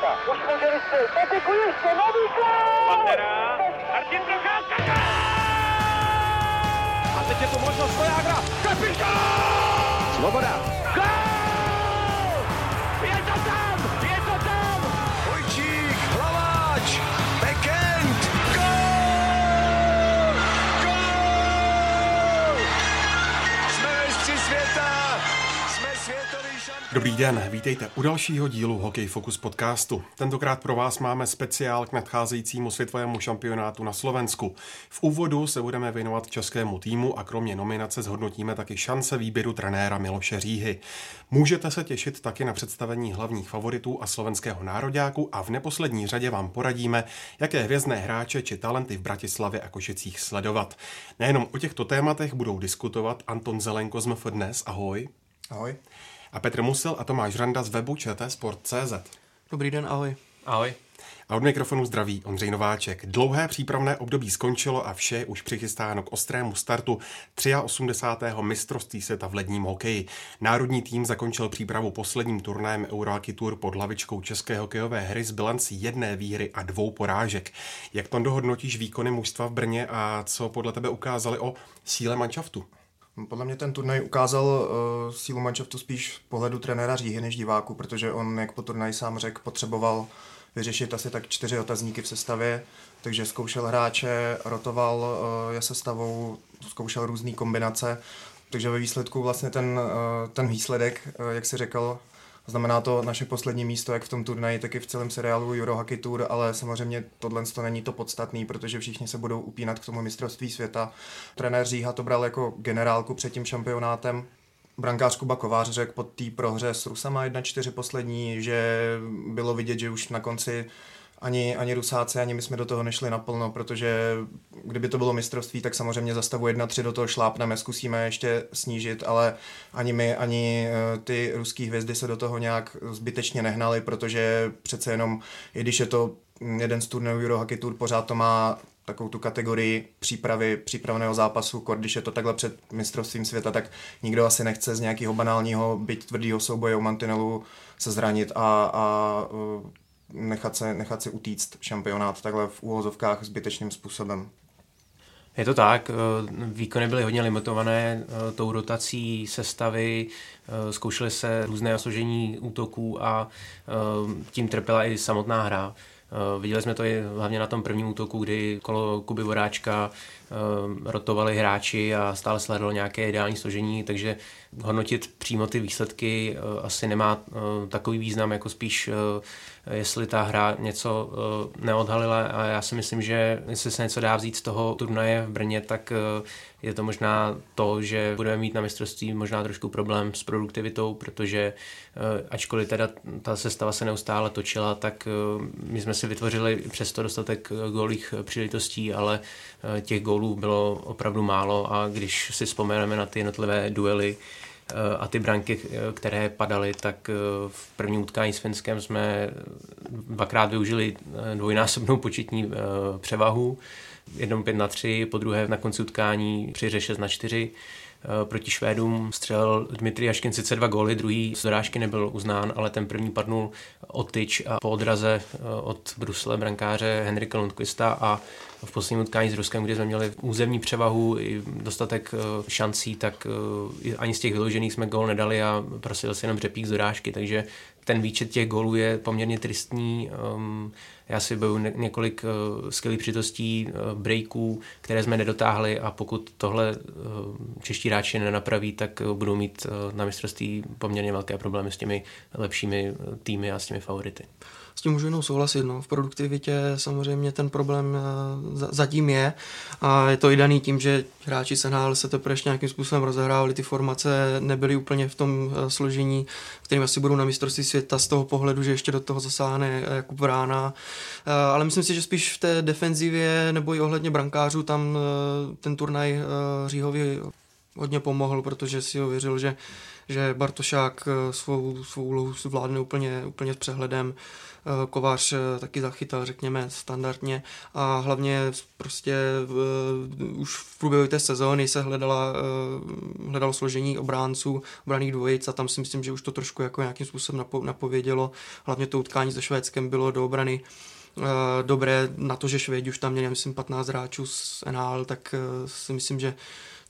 Procházka. Už může vystřelit. Patiku ještě nový gol! Pantera. Martin Procházka. A teď je tu možnost Vojágra. Kapitán! Svoboda. Dobrý den, vítejte u dalšího dílu Hokej Focus podcastu. Tentokrát pro vás máme speciál k nadcházejícímu světovému šampionátu na Slovensku. V úvodu se budeme věnovat českému týmu a kromě nominace zhodnotíme taky šance výběru trenéra Miloše Říhy. Můžete se těšit taky na představení hlavních favoritů a slovenského nároďáku a v neposlední řadě vám poradíme, jaké hvězdné hráče či talenty v Bratislavě a Košicích sledovat. Nejenom o těchto tématech budou diskutovat Anton Zelenko z MF Dnes, ahoj. Ahoj. A Petr Musil a Tomáš Randa z webu ČT Sport.cz. Dobrý den, ahoj. Ahoj. A od mikrofonu zdraví Ondřej Nováček. Dlouhé přípravné období skončilo a vše je už přichystáno k ostrému startu 83. mistrovství světa v ledním hokeji. Národní tým zakončil přípravu posledním turnajem Eurohockey Tour pod hlavičkou české hokejové hry s bilancí jedné výhry a dvou porážek. Jak to dohodnotíš výkony mužstva v Brně a co podle tebe ukázali o síle manšaftu? Podle mě ten turnaj ukázal uh, sílu manšaftu spíš z pohledu trenéra Říhy než diváku, protože on, jak po turnaji sám řekl, potřeboval vyřešit asi tak čtyři otazníky v sestavě, takže zkoušel hráče, rotoval uh, je sestavou, zkoušel různé kombinace, takže ve výsledku vlastně ten, uh, ten výsledek, uh, jak si řekl, Znamená to naše poslední místo, jak v tom turnaji, tak i v celém seriálu Euro Hockey Tour, ale samozřejmě tohle to není to podstatný, protože všichni se budou upínat k tomu mistrovství světa. Trenér Říha to bral jako generálku před tím šampionátem, Brankář Kuba Kovář řekl po té prohře s Rusama 1-4 poslední, že bylo vidět, že už na konci ani, ani Rusáci, ani my jsme do toho nešli naplno, protože kdyby to bylo mistrovství, tak samozřejmě za stavu 1-3 do toho šlápneme, zkusíme ještě snížit, ale ani my, ani eh, ty ruský hvězdy se do toho nějak zbytečně nehnali, protože přece jenom, i když je to jeden z turnajů Euro Hockey Tour, pořád to má takovou tu kategorii přípravy, přípravného zápasu, kor, když je to takhle před mistrovstvím světa, tak nikdo asi nechce z nějakého banálního, byť tvrdého souboje o mantinelu se zranit a, a eh, nechat se, nechat si utíct šampionát takhle v úvozovkách zbytečným způsobem. Je to tak, výkony byly hodně limitované tou rotací sestavy, zkoušely se různé složení útoků a tím trpěla i samotná hra. Viděli jsme to i hlavně na tom prvním útoku, kdy kolo Kuby Voráčka rotovali hráči a stále sledovalo nějaké ideální složení, takže hodnotit přímo ty výsledky asi nemá takový význam, jako spíš jestli ta hra něco neodhalila. A já si myslím, že jestli se něco dá vzít z toho turnaje v Brně, tak je to možná to, že budeme mít na mistrovství možná trošku problém s produktivitou, protože ačkoliv teda ta sestava se neustále točila, tak my jsme si vytvořili přesto dostatek gólích příležitostí, ale těch gólů bylo opravdu málo a když si vzpomeneme na ty jednotlivé duely, a ty branky, které padaly, tak v prvním utkání s Finskem jsme dvakrát využili dvojnásobnou početní převahu, jednou 5 na 3, po druhé na konci utkání při 6 na 4 proti Švédům střelil Dmitry Jaškin sice dva góly, druhý z dorážky nebyl uznán, ale ten první padnul od tyč a po odraze od Brusle brankáře Henrika Lundqvista a v posledním utkání s Ruskem, kde jsme měli územní převahu i dostatek šancí, tak ani z těch vyložených jsme gól nedali a prosil si jenom řepík z dorážky, takže ten výčet těch gólů je poměrně tristní. Já si beru několik skvělých přitostí, breaků, které jsme nedotáhli a pokud tohle čeští hráči nenapraví, tak budou mít na mistrovství poměrně velké problémy s těmi lepšími týmy a s těmi favority s tím můžu jenom souhlasit. No. V produktivitě samozřejmě ten problém zatím je a je to i daný tím, že hráči Senhál se teprve ještě nějakým způsobem rozehrávali, ty formace nebyly úplně v tom složení, kterým asi budou na mistrovství světa z toho pohledu, že ještě do toho zasáhne Jakub Vrána. Ale myslím si, že spíš v té defenzivě nebo i ohledně brankářů tam ten turnaj Říhovi hodně pomohl, protože si ho věřil, že, že Bartošák svou, svou úlohu zvládne úplně, úplně s přehledem. Kovář taky zachytal, řekněme, standardně a hlavně prostě uh, už v průběhu té sezóny se hledala, uh, hledalo složení obránců, obraných dvojic a tam si myslím, že už to trošku jako nějakým způsobem napo- napovědělo. Hlavně to utkání se Švédskem bylo do obrany dobré na to, že Švédi už tam měli, myslím, 15 hráčů z NHL, tak si myslím, že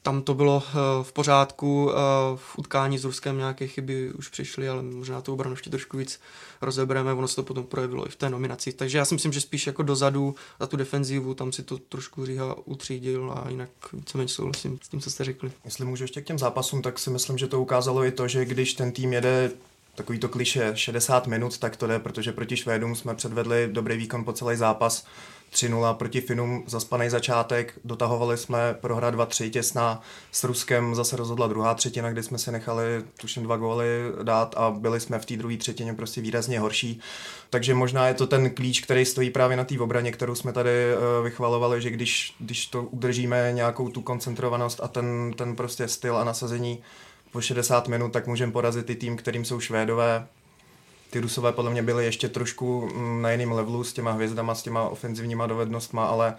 tam to bylo uh, v pořádku, uh, v utkání s Ruskem nějaké chyby už přišly, ale možná tu obranu ještě trošku víc rozebereme, ono se to potom projevilo i v té nominaci. Takže já si myslím, že spíš jako dozadu za tu defenzivu, tam si to trošku Říha utřídil a jinak víceméně souhlasím s tím, co jste řekli. Jestli můžu ještě k těm zápasům, tak si myslím, že to ukázalo i to, že když ten tým jede takový to kliše 60 minut, tak to jde, protože proti Švédům jsme předvedli dobrý výkon po celý zápas. 3-0 proti Finům, zaspaný začátek, dotahovali jsme prohra 2-3 těsná, s Ruskem zase rozhodla druhá třetina, kdy jsme si nechali tuším dva góly dát a byli jsme v té druhé třetině prostě výrazně horší. Takže možná je to ten klíč, který stojí právě na té obraně, kterou jsme tady uh, vychvalovali, že když, když to udržíme nějakou tu koncentrovanost a ten, ten prostě styl a nasazení po 60 minut, tak můžeme porazit i tým, kterým jsou Švédové, ty Rusové podle mě byly ještě trošku mm, na jiném levelu s těma hvězdama, s těma ofenzivníma dovednostma, ale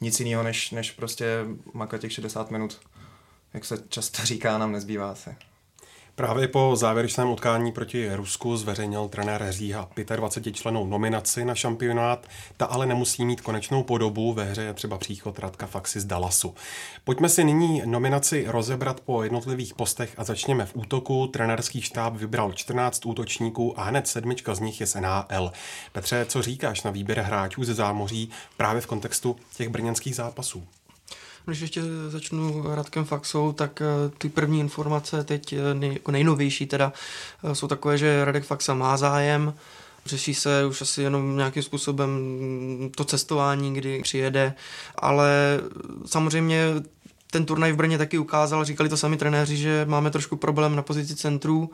nic jiného, než, než prostě makat těch 60 minut. Jak se často říká, nám nezbývá se. Právě po závěrečném utkání proti Rusku zveřejnil trenér Říha 25 členů nominaci na šampionát, ta ale nemusí mít konečnou podobu, ve hře je třeba příchod Radka Faxi z Dallasu. Pojďme si nyní nominaci rozebrat po jednotlivých postech a začněme v útoku. Trenerský štáb vybral 14 útočníků a hned sedmička z nich je z NHL. Petře, co říkáš na výběr hráčů ze zámoří právě v kontextu těch brněnských zápasů? Když ještě začnu Radkem Faxou, tak eh, ty první informace teď eh, nej, jako nejnovější teda eh, jsou takové, že Radek Faxa má zájem, Řeší se už asi jenom nějakým způsobem to cestování, kdy přijede, ale samozřejmě ten turnaj v Brně taky ukázal, říkali to sami trenéři, že máme trošku problém na pozici centrů,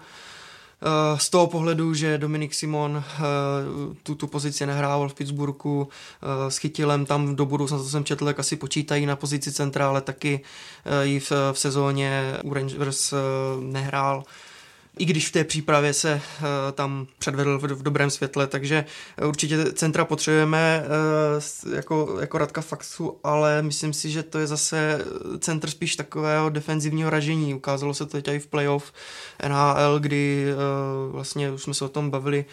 z toho pohledu, že Dominik Simon eh, tu, tu pozici nehrával v Pittsburghu eh, s Chytilem, tam do budoucna, to jsem četl, jak asi počítají na pozici centra, ale taky ji v, v sezóně u Rangers nehrál i když v té přípravě se uh, tam předvedl v, dobrém světle, takže určitě centra potřebujeme uh, jako, jako Radka Faxu, ale myslím si, že to je zase centr spíš takového defenzivního ražení. Ukázalo se to teď i v playoff NHL, kdy uh, vlastně už jsme se o tom bavili,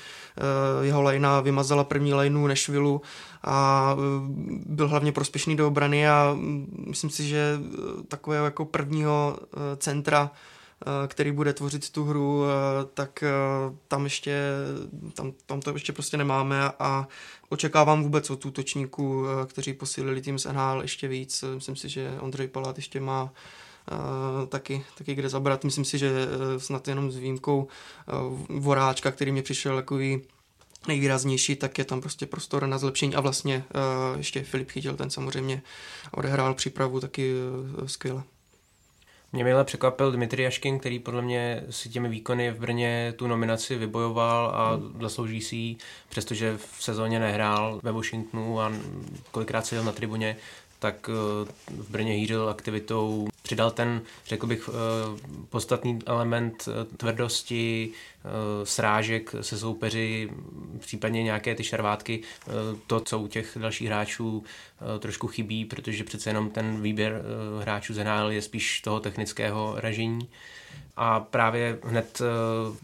jeho lajna vymazala první lajnu Nešvilu a byl hlavně prospěšný do obrany a mm, myslím si, že takového jako prvního centra Eh, který bude tvořit tu hru, eh, tak eh, tam ještě, tam, tam to ještě prostě nemáme a očekávám vůbec od útočníků, kteří posílili tým z NHL ještě víc. Myslím si, že Ondřej Palát ještě má Uh, taky, taky kde zabrat. Myslím si, že uh, snad jenom s výjimkou uh, Voráčka, který mě přišel takový nejvýraznější, tak je tam prostě prostor na zlepšení a vlastně ještě Filip chytil, ten samozřejmě odehrál přípravu taky skvěle. Mě mile překvapil Dmitry Jaškin, který podle mě si těmi výkony v Brně tu nominaci vybojoval a zaslouží si ji, přestože v sezóně nehrál ve Washingtonu a kolikrát seděl na tribuně, tak eh, v Brně hýřil aktivitou, přidal ten, řekl bych, eh, podstatný element eh, tvrdosti, srážek se soupeři, případně nějaké ty šarvátky, to, co u těch dalších hráčů trošku chybí, protože přece jenom ten výběr hráčů z NHL je spíš toho technického ražení a právě hned eh,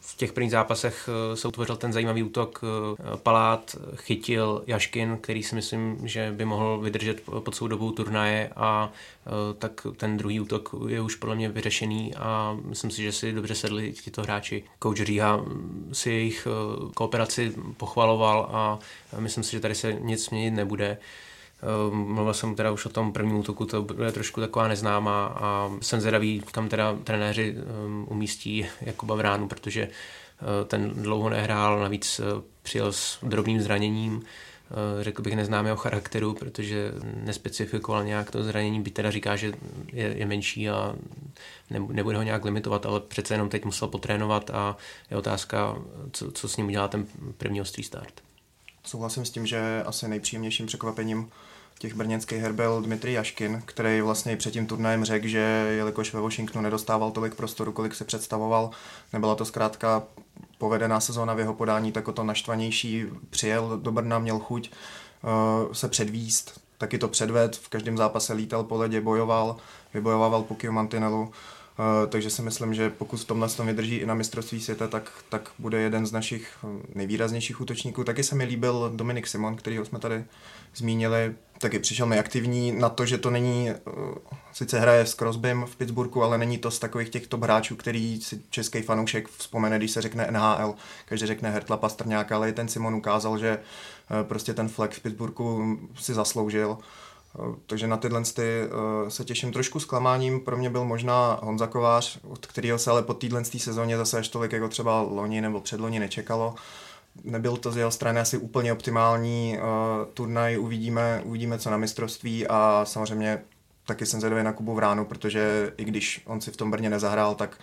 v těch prvních zápasech eh, se utvořil ten zajímavý útok. Eh, Palát chytil Jaškin, který si myslím, že by mohl vydržet pod celou dobou turnaje a tak ten druhý útok je už podle mě vyřešený a myslím si, že si dobře sedli tito hráči. Coach Říha mm, si jejich kooperaci pochvaloval a myslím si, že tady se nic měnit nebude. Ehm, mluvil jsem teda už o tom prvním útoku, to bude trošku taková neznámá a jsem zvědavý, kam teda trenéři umístí Jakuba Vránu, protože eh, ten dlouho nehrál, navíc eh, přijel s drobným zraněním, eh, řekl bych neznámého charakteru, protože nespecifikoval nějak to zranění, by teda říká, že je, je menší a nebude ho nějak limitovat, ale přece jenom teď musel potrénovat a je otázka, co, co s ním udělá ten první ostrý start. Souhlasím s tím, že asi nejpříjemnějším překvapením těch brněnských her byl Dmitrij Jaškin, který vlastně před tím turnajem řekl, že jelikož ve Washingtonu nedostával tolik prostoru, kolik se představoval, nebyla to zkrátka povedená sezóna v jeho podání, tak o to naštvanější přijel do Brna, měl chuť uh, se předvíst, taky to předved, v každém zápase lítal po ledě, bojoval, vybojovával Pukio Mantinelu, Uh, takže si myslím, že pokud v tomhle tom vydrží i na mistrovství světa, tak, tak bude jeden z našich nejvýraznějších útočníků. Taky se mi líbil Dominik Simon, kterýho jsme tady zmínili, taky přišel mi aktivní na to, že to není, uh, sice hraje s Crosbym v Pittsburghu, ale není to z takových těch top hráčů, který si český fanoušek vzpomene, když se řekne NHL, každý řekne Hertla Pastrňáka, ale i ten Simon ukázal, že prostě ten flag v Pittsburghu si zasloužil. Takže na tyhle ty, uh, se těším trošku zklamáním. Pro mě byl možná Honza Kovář, od kterého se ale po téhle sezóně zase až tolik jako třeba loni nebo předloni nečekalo. Nebyl to z jeho strany asi úplně optimální uh, turnaj, uvidíme, uvidíme co na mistrovství a samozřejmě taky jsem zvědavý na Kubu Vránu, protože i když on si v tom Brně nezahrál, tak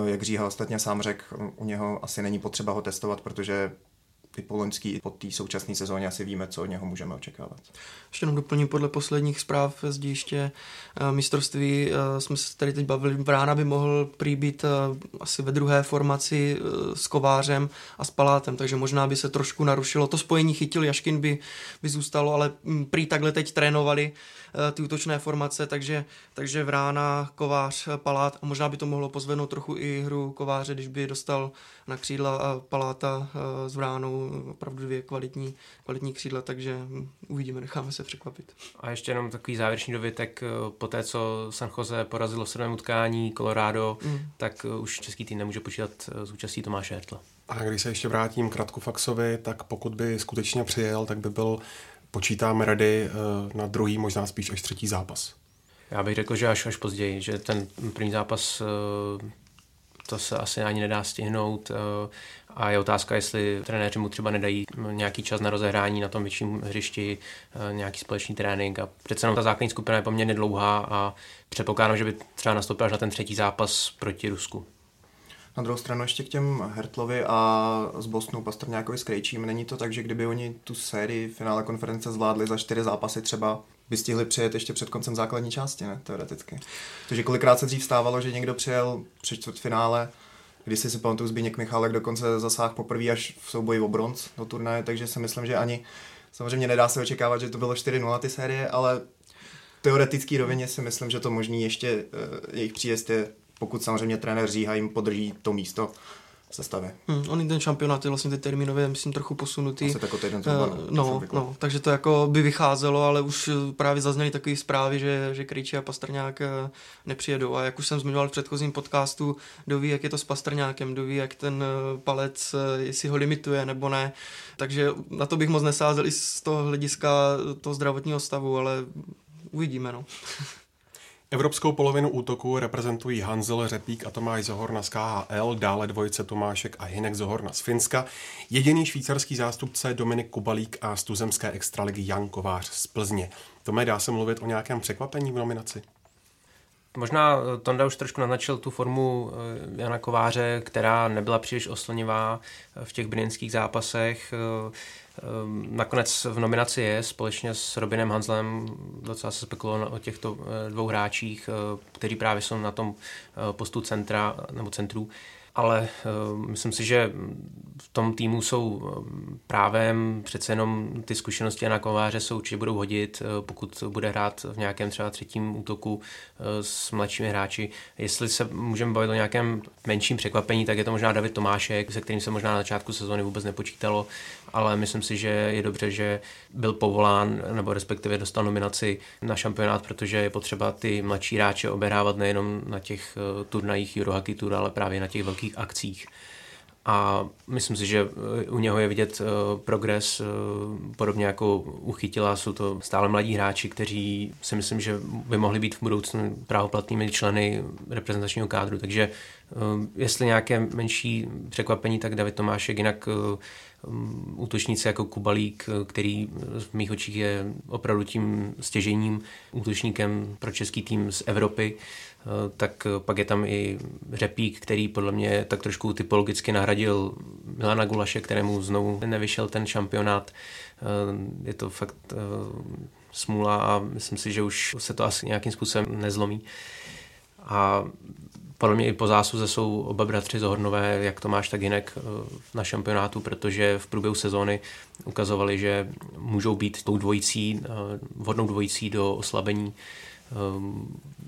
uh, jak Říha ostatně sám řekl, u něho asi není potřeba ho testovat, protože i po loňský, po té současné sezóně asi víme, co od něho můžeme očekávat. Ještě jenom doplním podle posledních zpráv z díště uh, mistrovství uh, jsme se tady teď bavili, Vrána by mohl prý být uh, asi ve druhé formaci s Kovářem a s Palátem, takže možná by se trošku narušilo. To spojení chytil, Jaškin by, by zůstalo, ale mm, prý takhle teď trénovali ty útočné formace, takže, takže Vrána, Kovář, Palát a možná by to mohlo pozvednout trochu i hru Kováře, když by dostal na křídla a Paláta s Vránou opravdu dvě kvalitní, kvalitní křídla, takže mm, uvidíme, necháme se překvapit. A ještě jenom takový závěrečný dovětek, eh, po té, co San Jose porazilo v sedmém utkání Colorado, mm. tak eh, už český tým nemůže počítat eh, s účastí Tomáše Hertla. A když se ještě vrátím k Radku Faxovi, tak pokud by skutečně přijel, tak by byl, počítáme rady na druhý, možná spíš až třetí zápas. Já bych řekl, že až, až později, že ten první zápas to se asi ani nedá stihnout a je otázka, jestli trenéři mu třeba nedají nějaký čas na rozehrání na tom větším hřišti, eh, nějaký společný trénink a přece jenom ta základní skupina je poměrně dlouhá a předpokládám, že by třeba nastoupil až na ten třetí zápas proti Rusku. Na druhou stranu ještě k těm Hertlovi a z Bostonu Pastrňákovi s Krejčím. Není to tak, že kdyby oni tu sérii finále konference zvládli za čtyři zápasy třeba, by stihli přijet ještě před koncem základní části, ne? Teoreticky. Takže kolikrát se dřív stávalo, že někdo přijel při čtvrtfinále když si pamatuju, Zbigněk Michálek dokonce zasáhl poprvé až v souboji o bronz do turnaje, takže si myslím, že ani samozřejmě nedá se očekávat, že to bylo 4-0 ty série, ale teoretický rovině si myslím, že to možný ještě uh, jejich příjezd je, pokud samozřejmě trenér Říha jim podrží to místo, sestavě. Hmm, on ten šampionát je vlastně ty termínově, myslím, trochu posunutý. Asi tak o týden uh, no, no, takže to jako by vycházelo, ale už eh, právě zazněly takové zprávy, že, že Krejči a Pastrňák eh, nepřijedou. A jak už jsem zmiňoval v předchozím podcastu, kdo ví, jak je to s Pastrňákem, kdo ví, jak ten palec, jestli ho limituje nebo ne. Takže na to bych moc nesázel i z toho hlediska toho zdravotního stavu, ale uvidíme, no. Evropskou polovinu útoku reprezentují Hanzel Řepík a Tomáš Zohorna z KHL, dále dvojice Tomášek a Hinek Zohorna z Finska, jediný švýcarský zástupce Dominik Kubalík a z tuzemské extraligy Jan Kovář z Plzně. Tome, dá se mluvit o nějakém překvapení v nominaci? Možná eh, Tonda už trošku naznačil tu formu eh, Jana Kováře, která nebyla příliš oslnivá eh, v těch brněnských zápasech. Nakonec v nominaci je společně s Robinem Hanslem, docela se spekulovalo o těchto dvou hráčích, kteří právě jsou na tom postu centra nebo centru ale uh, myslím si, že v tom týmu jsou eh, právem přece jenom ty zkušenosti na Kováře jsou určitě budou hodit, pokud bude hrát v nějakém třeba třetím útoku s mladšími hráči. Jestli se můžeme bavit o nějakém menším překvapení, tak je to možná David Tomášek, se kterým se možná na začátku sezóny vůbec nepočítalo, ale myslím si, že je dobře, že byl povolán nebo respektive dostal nominaci na šampionát, protože je potřeba ty mladší hráče obehrávat nejenom na těch turnajích Eurohockey Tour, ale právě na těch velkých akcích. A myslím si, že eh, u něho je vidět uh, progres, podobně jako u Chytila, jsou to stále mladí hráči, kteří si myslím, že by mohli být v budoucnu právoplatnými členy reprezentačního kádru. Takže jestli nějaké menší překvapení, tak David Tomášek, jinak útočníci jako Kubalík, který v mých očích je opravdu tím stěžením útočníkem pro český tým z Evropy, Eh, tak pak je tam i Řepík, který podle mě tak trošku typologicky nahradil Milana Gulaše, kterému znovu nevyšel ten šampionát. Eh, je to fakt eh, smůla a myslím si, že už se to asi nějakým způsobem nezlomí. A podle mě i po zásluze jsou oba bratři Zohornové, jak Tomáš, tak Jinek eh, na šampionátu, protože v průběhu sezóny ukazovali, že můžou být tou dvojicí, eh, vhodnou dvojicí do oslabení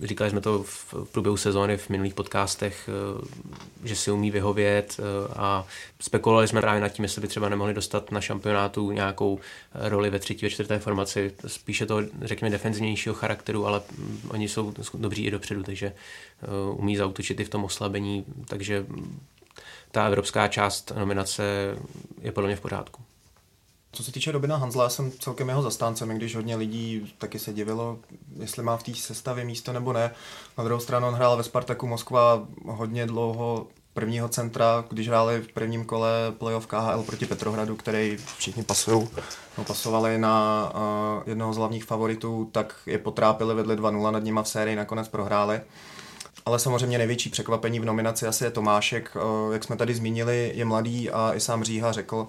říkali jsme to v průběhu sezóny v minulých podcastech, eh, že si umí vyhovět eh, a spekulovali jsme právě nad tím, jestli by třeba nemohli dostat na šampionátu nějakou roli ve třetí, ve čtvrté formaci, spíše to, řekněme, defenzivnějšího charakteru, ale mm, oni jsou dobří i dopředu, takže eh, umí zautočit i v tom oslabení, takže ta evropská část nominace je podle mě v pořádku. Co se týče Robina Hanzla, jsem celkem jeho zastáncem, když hodně lidí taky se divilo, jestli má v té sestavě místo nebo ne. Na druhou stranu on hrál ve Spartaku Moskva hodně dlouho prvního centra, když hráli v prvním kole playoff KHL proti Petrohradu, který všichni pasují, no, pasovali na uh, jednoho z hlavních favoritů, tak je potrápili, vedli 2-0 nad nima v sérii, nakonec prohráli. Ale samozřejmě největší překvapení v nominaci asi je Tomášek. Uh, jak jsme tady zmínili, je mladý a i sám Říha řekl,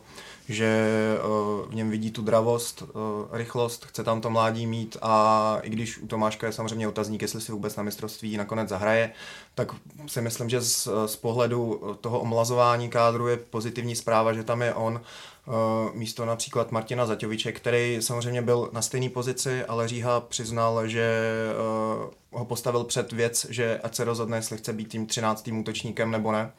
že uh, v něm vidí tu dravost, uh, rychlost, chce tam to mládí mít a i když u Tomáška je samozřejmě otazník, jestli si vůbec na mistrovství nakonec zahraje, tak si myslím, že z, z pohledu toho omlazování kádru je pozitivní zpráva, že tam je on místo například Martina Zaťoviče, který samozřejmě byl na stejné pozici, ale Říha přiznal, že ho postavil před věc, že ať se rozhodne, jestli chce být tím 13. útočníkem nebo ne.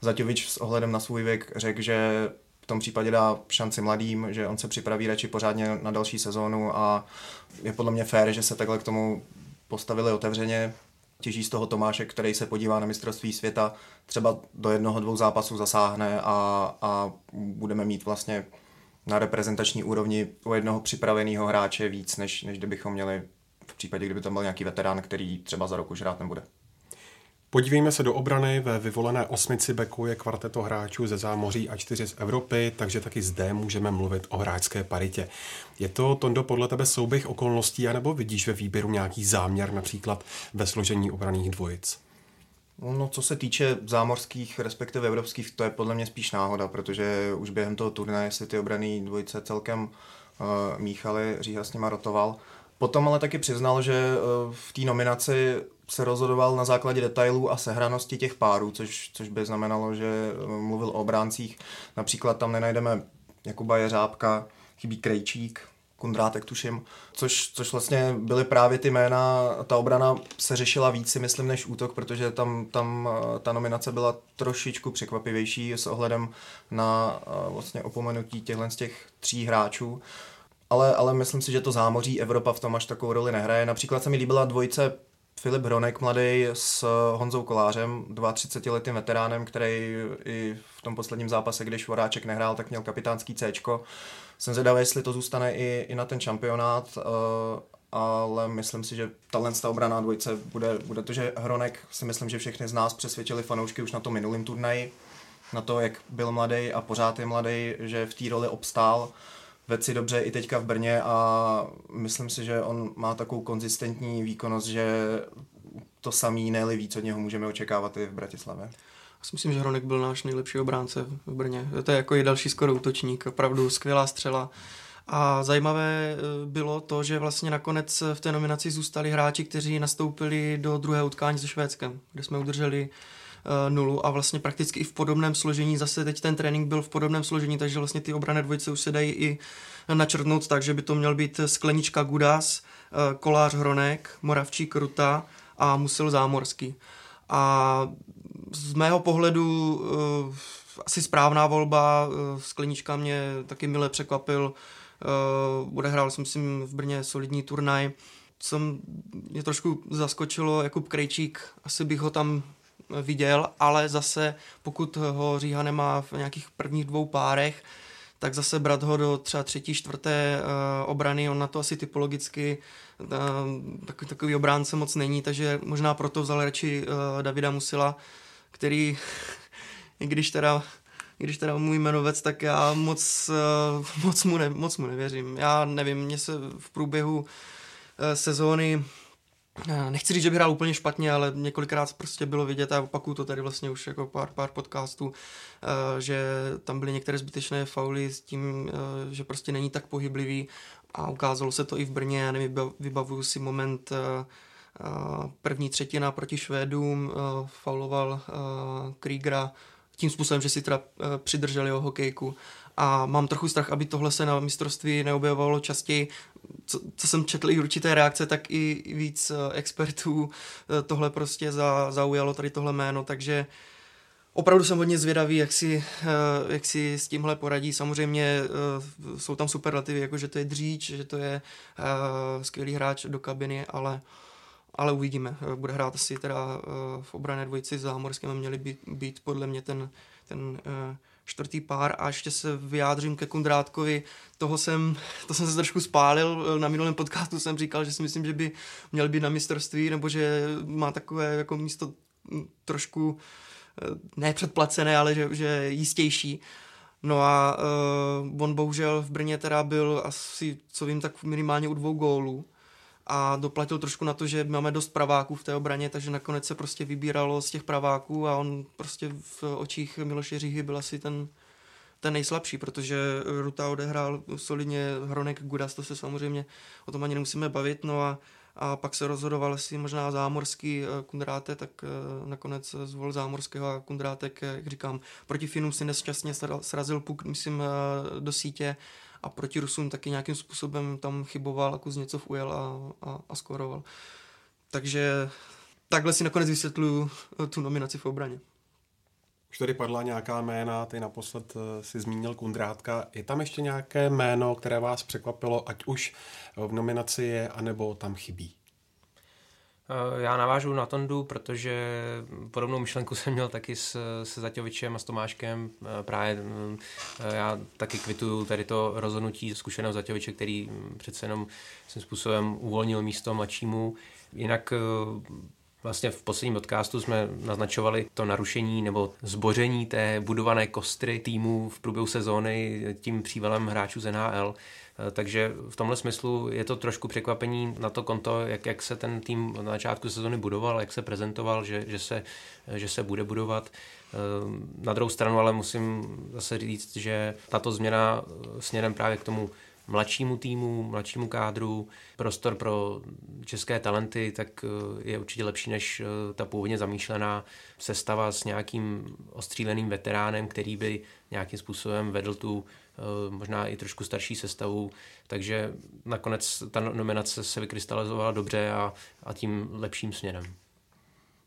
Zaťovič s ohledem na svůj věk řekl, že v tom případě dá šanci mladým, že on se připraví radši pořádně na další sezónu a je podle mě fér, že se takhle k tomu postavili otevřeně. Těží z toho Tomášek, který se podívá na mistrovství světa, třeba do jednoho, dvou zápasů zasáhne a, a budeme mít vlastně na reprezentační úrovni u jednoho připraveného hráče víc, než, než kdybychom měli v případě, kdyby tam byl nějaký veterán, který třeba za rok už hrát nebude. Podívejme se do obrany. Ve vyvolené osmici beku je kvarteto hráčů ze zámoří a čtyři z Evropy, takže taky zde můžeme mluvit o hráčské paritě. Je to, Tondo, podle tebe souběh okolností, anebo vidíš ve výběru nějaký záměr, například ve složení obraných dvojic? No, co se týče zámořských, respektive evropských, to je podle mě spíš náhoda, protože už během toho turnaje si ty obrané dvojice celkem uh, míchali, Říha s nima rotoval. Potom ale taky přiznal, že uh, v té nominaci se rozhodoval na základě detailů a sehranosti těch párů, což, což by znamenalo, že eh, mluvil o obráncích. Například tam nenajdeme Jakuba Jeřábka, chybí Krejčík, Kundrátek tuším, což, což vlastně byly právě ty jména, ta obrana se řešila víc si myslím než útok, protože tam, tam eh, ta nominace byla trošičku překvapivější s ohledem na eh, vlastně opomenutí těchto z těch tří hráčů. Ale, ale myslím si, že to zámoří Evropa v tom až takovou roli nehraje. Například se mi líbila dvojice Filip Hronek, mladý s Honzou Kolářem, 32-letým veteránem, který i v tom posledním zápase, když Voráček nehrál, tak měl kapitánský C. Jsem zvědavý, jestli to zůstane i, i na ten šampionát, uh, ale myslím si, že talent ta obraná dvojice bude, bude to, že Hronek si myslím, že všechny z nás přesvědčili fanoušky už na tom minulém turnaji, na to, jak byl mladý a pořád je mladý, že v té roli obstál vedl si dobře i teďka v Brně a myslím si, že on má takovou konzistentní výkonnost, že to samý, ne víc od něho můžeme očekávat i v Bratislavě. Já si myslím, že Hronek byl náš nejlepší obránce v Brně. To je jako i další skoro útočník, opravdu skvělá střela. A zajímavé eh, bylo to, že vlastně nakonec v té nominaci zůstali hráči, kteří nastoupili do druhého utkání se Švédskem, kde jsme udrželi nulu a vlastně prakticky i v podobném složení, zase teď ten trénink byl v podobném složení, takže vlastně ty obrané dvojice už se dají i načrtnout tak, že by to měl být Sklenička Gudas, eh, Kolář Hronek, Moravčík Ruta a Musil Zámorský. A z mého pohledu uh, asi správná volba, Sklenička mě taky mile překvapil, odehrál jsem si v Brně solidní turnaj, co mě trošku zaskočilo, Jakub Krejčík, asi bych ho tam viděl, ale zase pokud ho Říha nemá v nějakých prvních dvou párech, tak zase brat ho do třeba třetí, čtvrté uh, obrany, on na to asi typologicky uh, takový, takový obránce moc není, takže možná proto vzal radši uh, Davida Musila, který, i když teda když teda můj jmenovec, tak já moc, uh, moc, mu ne, moc mu nevěřím. Já nevím, mně se v průběhu uh, sezóny nechci říct, že by hrál úplně špatně, ale několikrát prostě bylo vidět a opakuju to tady vlastně už jako pár, pár podcastů, že tam byly některé zbytečné fauly s tím, že prostě není tak pohyblivý a ukázalo se to i v Brně, já nevím, vybavuju si moment první třetina proti Švédům, fauloval Kriegera tím způsobem, že si teda přidržel jeho hokejku a mám trochu strach, aby tohle se na mistrovství neobjevovalo častěji. Co, co jsem četl i určité reakce, tak i víc eh, expertů eh, tohle prostě za, zaujalo, tady tohle jméno, takže opravdu jsem hodně zvědavý, jak si, eh, jak si s tímhle poradí. Samozřejmě jsou tam superlativy, jako že to je dříč, že to je skvělý hráč do kabiny, ale ale uvidíme. Bude hrát asi teda v obrané dvojici s Zámorským měli být, být podle mě ten, ten čtvrtý pár a ještě se vyjádřím ke Kundrátkovi. Toho jsem, to jsem se trošku spálil. Na minulém podcastu jsem říkal, že si myslím, že by měl být na mistrovství, nebo že má takové jako místo trošku eh, ne předplacené, ale že, že jistější. No a uh, on bohužel v Brně teda byl asi, co vím, tak minimálně u dvou gólů a doplatil trošku na to, že máme dost praváků v té obraně, takže nakonec se prostě vybíralo z těch praváků a on prostě v očích Miloše Říhy byl asi ten, ten nejslabší, protože Ruta odehrál solidně Hronek Gudas, to se samozřejmě o tom ani nemusíme bavit, no a, a pak se rozhodoval si možná zámorský eh, Kundráte, tak eh, nakonec zvol zámorského a Kundrátek, jak říkám, proti Finům si nešťastně srazil puk, myslím, eh, do sítě a proti Rusům taky nějakým způsobem tam chyboval a Kuzněcov ujel a, a, a skoroval. Takže takhle si nakonec vysvětluju eh, tu nominaci v obraně. Už tady padla nějaká jména, ty naposled eh, si zmínil Kundrátka. Je tam ještě nějaké jméno, které vás překvapilo, ať už v nominaci je, anebo tam chybí? Eh, já navážu na Tondu, protože podobnou myšlenku jsem měl taky s, se Zaťovičem a s Tomáškem. Eh, právě eh, já taky kvituju tady to rozhodnutí zkušeného Zaťoviče, který hm, přece jenom svým způsobem uvolnil místo mladšímu. Jinak Vlastně v posledním podcastu jsme naznačovali to narušení nebo zboření té budované kostry týmu v průběhu sezóny tím přívalem hráčů z NHL. Eh, takže v tomhle smyslu je to trošku překvapení na to konto, jak, jak se ten tým na začátku sezóny budoval, jak se prezentoval, že, že, se, že se bude budovat. Eh, na druhou stranu ale musím zase říct, že tato změna eh, směrem právě k tomu mladšímu týmu, mladšímu kádru, prostor pro české talenty, tak je určitě lepší než ta původně zamýšlená sestava s nějakým ostříleným veteránem, který by nějakým způsobem vedl tu Eh, možná i trošku starší sestavu, takže nakonec ta nominace se vykrystalizovala dobře a, a tím lepším směrem.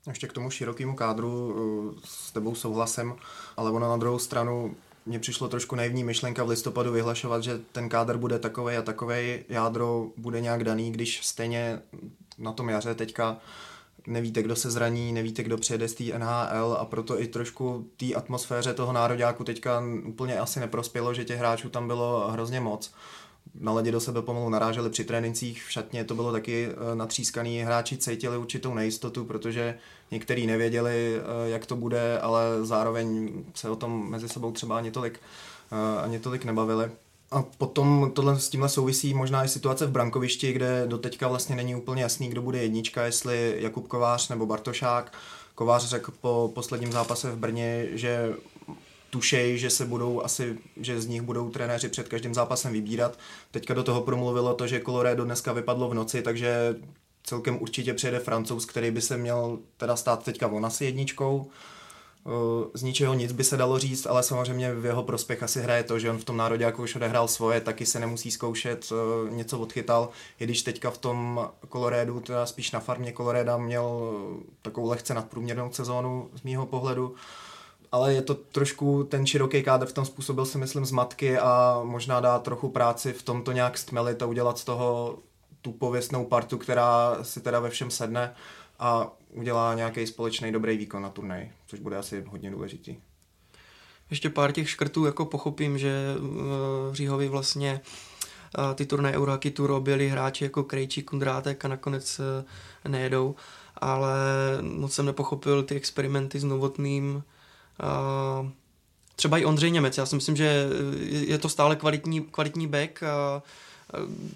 Ještě k tomu širokému kádru eh, s tebou souhlasem, ale ono na druhou stranu mně přišlo trošku naivní myšlenka v listopadu vyhlašovat, že ten kádr bude takový a takový, jádro bude nějak daný, když stejně na tom jaře teďka nevíte, kdo se zraní, nevíte, kdo přijede z té NHL a proto i trošku té atmosféře toho nároďáku teďka úplně asi neprospělo, že těch hráčů tam bylo hrozně moc. Na ledě do sebe pomalu naráželi při trénincích, v šatně to bylo taky eh, natřískaný, hráči cítili určitou nejistotu, protože někteří nevěděli, eh, jak to bude, ale zároveň se o tom mezi sebou třeba ani tolik, eh, ani tolik nebavili. A potom tohle s tímhle souvisí možná i situace v brankovišti, kde doteďka vlastně není úplně jasný, kdo bude jednička, jestli Jakub Kovář nebo Bartošák. Kovář řekl po posledním zápase v Brně, že tušej, že se budou asi, že z nich budou trenéři před každým zápasem vybírat. Teďka do toho promluvilo to, že Colorado dneska vypadlo v noci, takže celkem určitě přijede Francouz, který by se měl teda stát teďka on asi jedničkou z ničeho nic by se dalo říct, ale samozřejmě v jeho prospěch asi hraje to, že on v tom národě už odehrál svoje, taky se nemusí zkoušet, něco odchytal, i když teďka v tom Colorédu, teda spíš na farmě Coloreda měl takovou lehce nadprůměrnou sezónu z mýho pohledu, ale je to trošku ten široký kádr v tom způsobil si myslím zmatky a možná dá trochu práci v tom to nějak stmelit a udělat z toho tu pověstnou partu, která si teda ve všem sedne a udělá nějaký společný dobrý výkon na turnaj, což bude asi hodně důležitý. Ještě pár těch škrtů, jako pochopím, že v Říhovi vlastně ty turnaje Eurohockey Tour objeli hráči jako Krejčí, Kundrátek a nakonec e, nejedou, ale moc jsem nepochopil ty experimenty s Novotným, třeba i Ondřej Němec, já si myslím, že je to stále kvalitní, kvalitní back,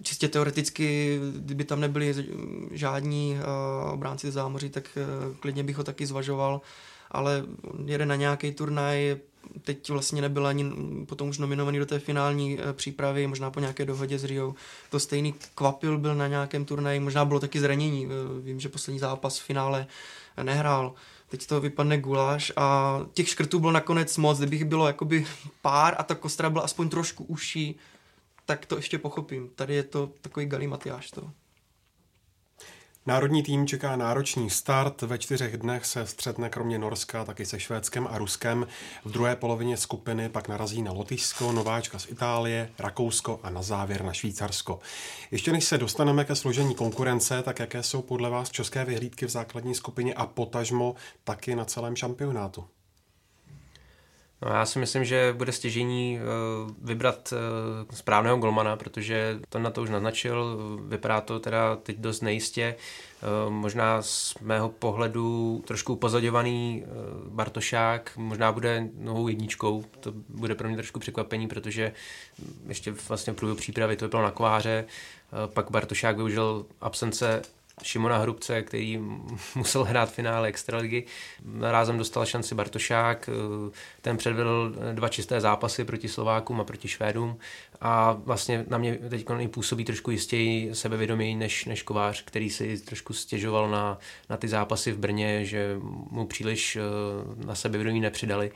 čistě teoreticky, kdyby tam nebyli žádní uh, obránci zámoří, tak uh, klidně bych ho taky zvažoval, ale jede na nějaký turnaj, teď vlastně nebyl ani potom už nominovaný do té finální přípravy, možná po nějaké dohodě s Rio. To stejný Kvapil byl na nějakém turnaji, možná bylo taky zranění, vím, že poslední zápas v finále nehrál. Teď to vypadne guláš a těch škrtů bylo nakonec moc, kdybych bylo jakoby pár a ta kostra byla aspoň trošku uší, tak to ještě pochopím. Tady je to takový galimatiáš to. Národní tým čeká náročný start. Ve čtyřech dnech se střetne kromě Norska taky se Švédskem a Ruskem. V druhé polovině skupiny pak narazí na Lotyšsko, nováčka z Itálie, Rakousko a na závěr na Švýcarsko. Ještě než se dostaneme ke složení konkurence, tak jaké jsou podle vás české vyhlídky v základní skupině a potažmo taky na celém šampionátu? No, já si myslím, že bude stěžení eh, vybrat eh, správného golmana, protože to na to už naznačil, vypadá to teda teď dost nejistě. Eh, možná z mého pohledu trošku upozadovaný Bartošák, možná bude novou jedničkou, to bude pro mě trošku překvapení, protože ještě vlastně v průběhu přípravy to bylo na kváře, pak Bartošák využil absence Šimona Hrubce, který musel hrát finále Extraligy. Rázem dostal šanci Bartošák, eh, ten předvedl dva čisté zápasy proti Slovákům a proti Švédům a vlastně na mě teď působí trošku jistěji sebevědoměji než, než Kovář, který si trošku stěžoval na, na ty zápasy v Brně, že mu příliš eh, na sebevědomí nepřidali.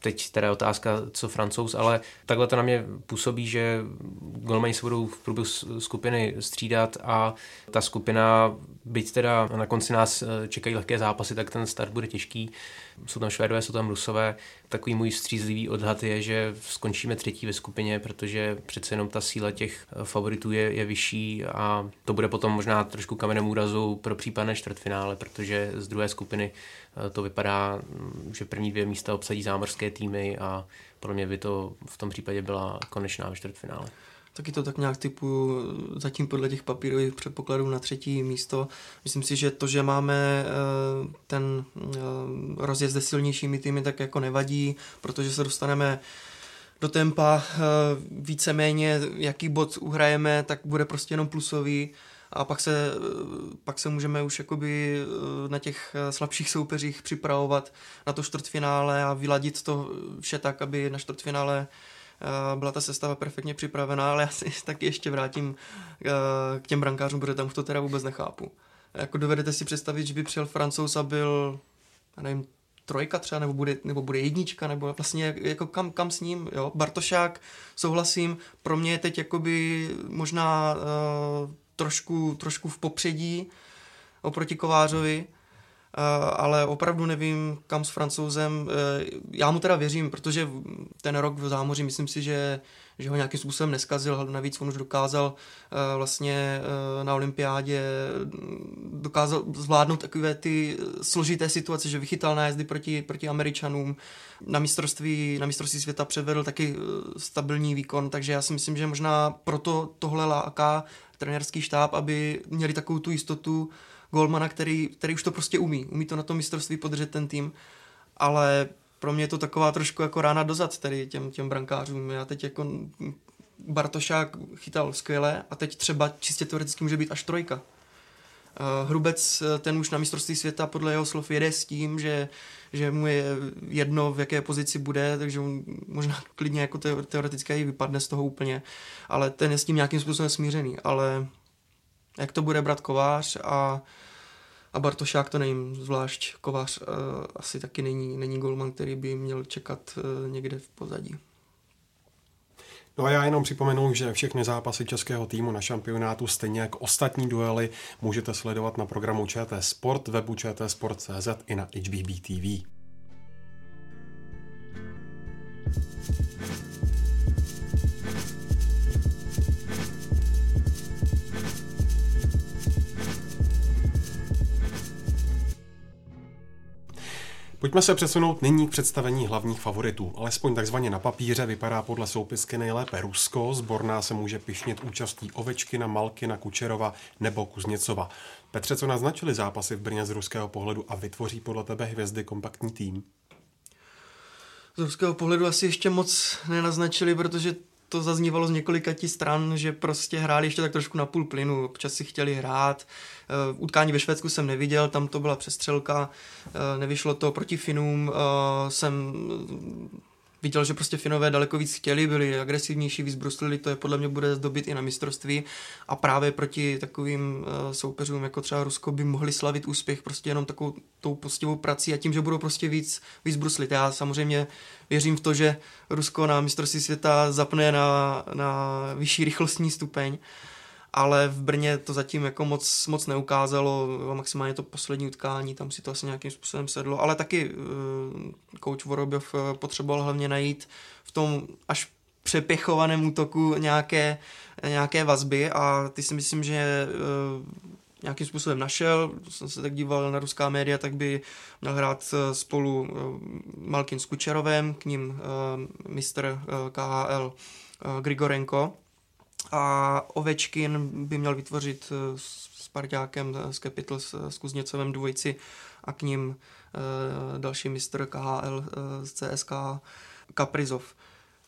Teď teda otázka, co francouz, ale takhle to na mě působí, že golmani se budou v průběhu skupiny střídat a ta skupina, byť teda na konci nás eh, čekají lehké zápasy, tak ten start bude těžký. Jsou tam Švédové, jsou tam Rusové. Takový můj střízlivý odhad je, že skončíme třetí ve skupině, protože přece jenom ta síla těch eh, favoritů je, je vyšší a to bude potom možná trošku kamenem úrazu pro případné čtvrtfinále, protože z druhé skupiny to vypadá, mm, že první dvě místa obsadí zámořské týmy a pro mě by to v tom případě byla konečná ve čtvrtfinále. Taky to tak nějak typu zatím podle těch papírových předpokladů na třetí místo. Myslím si, že to, že máme eh, ten eh, rozjezd se silnějšími týmy, tak jako nevadí, protože se dostaneme do tempa víceméně, jaký bod uhrajeme, tak bude prostě jenom plusový a pak se, pak se můžeme už jakoby eh, na těch eh, slabších soupeřích připravovat na to čtvrtfinále a vyladit to vše tak, aby na čtvrtfinále eh, byla ta sestava perfektně připravená, ale já si taky ještě vrátím k těm brankářům, protože tam už to teda vůbec nechápu. Jako dovedete si představit, že by přijel francouz a byl, já nevím, trojka třeba, nebo bude, nebo bude jednička, nebo vlastně jako kam, kam s ním, jo. Bartošák, souhlasím, pro mě je teď jakoby možná uh, trošku, trošku v popředí oproti Kovářovi, eh, ale opravdu nevím, kam s francouzem. Eh, já mu teda věřím, protože ten rok v zámoří, myslím si, že, že ho nějakým způsobem neskazil, navíc on už dokázal eh, vlastně na olympiádě, dokázal zvládnout takové ty složité situace, že vychytal nájezdy proti, proti Američanům, na mistrovství, na mistrovství světa předvedl taky stabilní výkon, takže já si myslím, že možná proto tohle láká trenérský štáb, aby měli takovou tu jistotu golmana, který, který už to prostě umí. Umí to na tom mistrovství podržet ten tým, ale pro mě je to taková trošku jako rána dozad tady těm, těm brankářům. Já teď jako Bartošák chytal skvěle a teď třeba čistě teoreticky může být až trojka. Uh, Hrubec, eh, ten už na mistrovství světa podle jeho slov jede s tím, že, že mu je jedno, v jaké pozici bude, takže on možná klidně jako teoreticky i vypadne z toho úplně, ale ten je s tím nějakým způsobem smířený, ale jak to bude brát Kovář a, a Bartošák to nevím, zvlášť Kovář uh, asi taky není, není golman, který by měl čekat uh, někde v pozadí. No a já jenom připomenu, že všechny zápasy českého týmu na šampionátu, stejně jako ostatní duely, můžete sledovat na programu ČT Sport, webu čtsport.cz i na HBB TV. Pojďme se přesunout nyní k představení hlavních favoritů. Alespoň takzvaně na papíře vypadá podle soupisky nejlépe Rusko. Zborná se může pišnit účastí Ovečkina, Malkina, Kučerova nebo Kuzněcova. Petře, co naznačili zápasy v Brně z ruského pohledu a vytvoří podle tebe hvězdy kompaktní tým? Z ruského pohledu asi ještě moc nenaznačili, protože to zaznívalo z několika tí stran, že prostě hráli ještě tak trošku na půl plynu, občas si chtěli hrát. Uh, utkání ve Švédsku jsem neviděl, tam to byla přestřelka, uh, nevyšlo to proti Finům, uh, jsem viděl, že prostě Finové daleko víc chtěli, byli agresivnější, víc bruslili, to je podle mě bude zdobit i na mistrovství a právě proti takovým uh, soupeřům jako třeba Rusko by mohli slavit úspěch prostě jenom takovou tou postivou prací a tím, že budou prostě víc, víc bruslit. Já samozřejmě věřím v to, že Rusko na mistrovství světa zapne na, na vyšší rychlostní stupeň, ale v Brně to zatím jako moc, moc neukázalo, maximálně to poslední utkání, tam si to asi nějakým způsobem sedlo, ale taky uh, coach Vorobjov eh, potřeboval hlavně najít v tom až přepěchovaném útoku nějaké, nějaké vazby a ty si myslím, že uh, nějakým způsobem našel, jsem se tak díval na ruská média, tak by měl hrát spolu Malkin s Kučerovem, k ním uh, mistr uh, KHL uh, Grigorenko, a Ovečkin by měl vytvořit eh, s Parďákem eh, z Capitals eh, s Kuzněcovem dvojici a k ním další mistr KHL z CSK Kaprizov.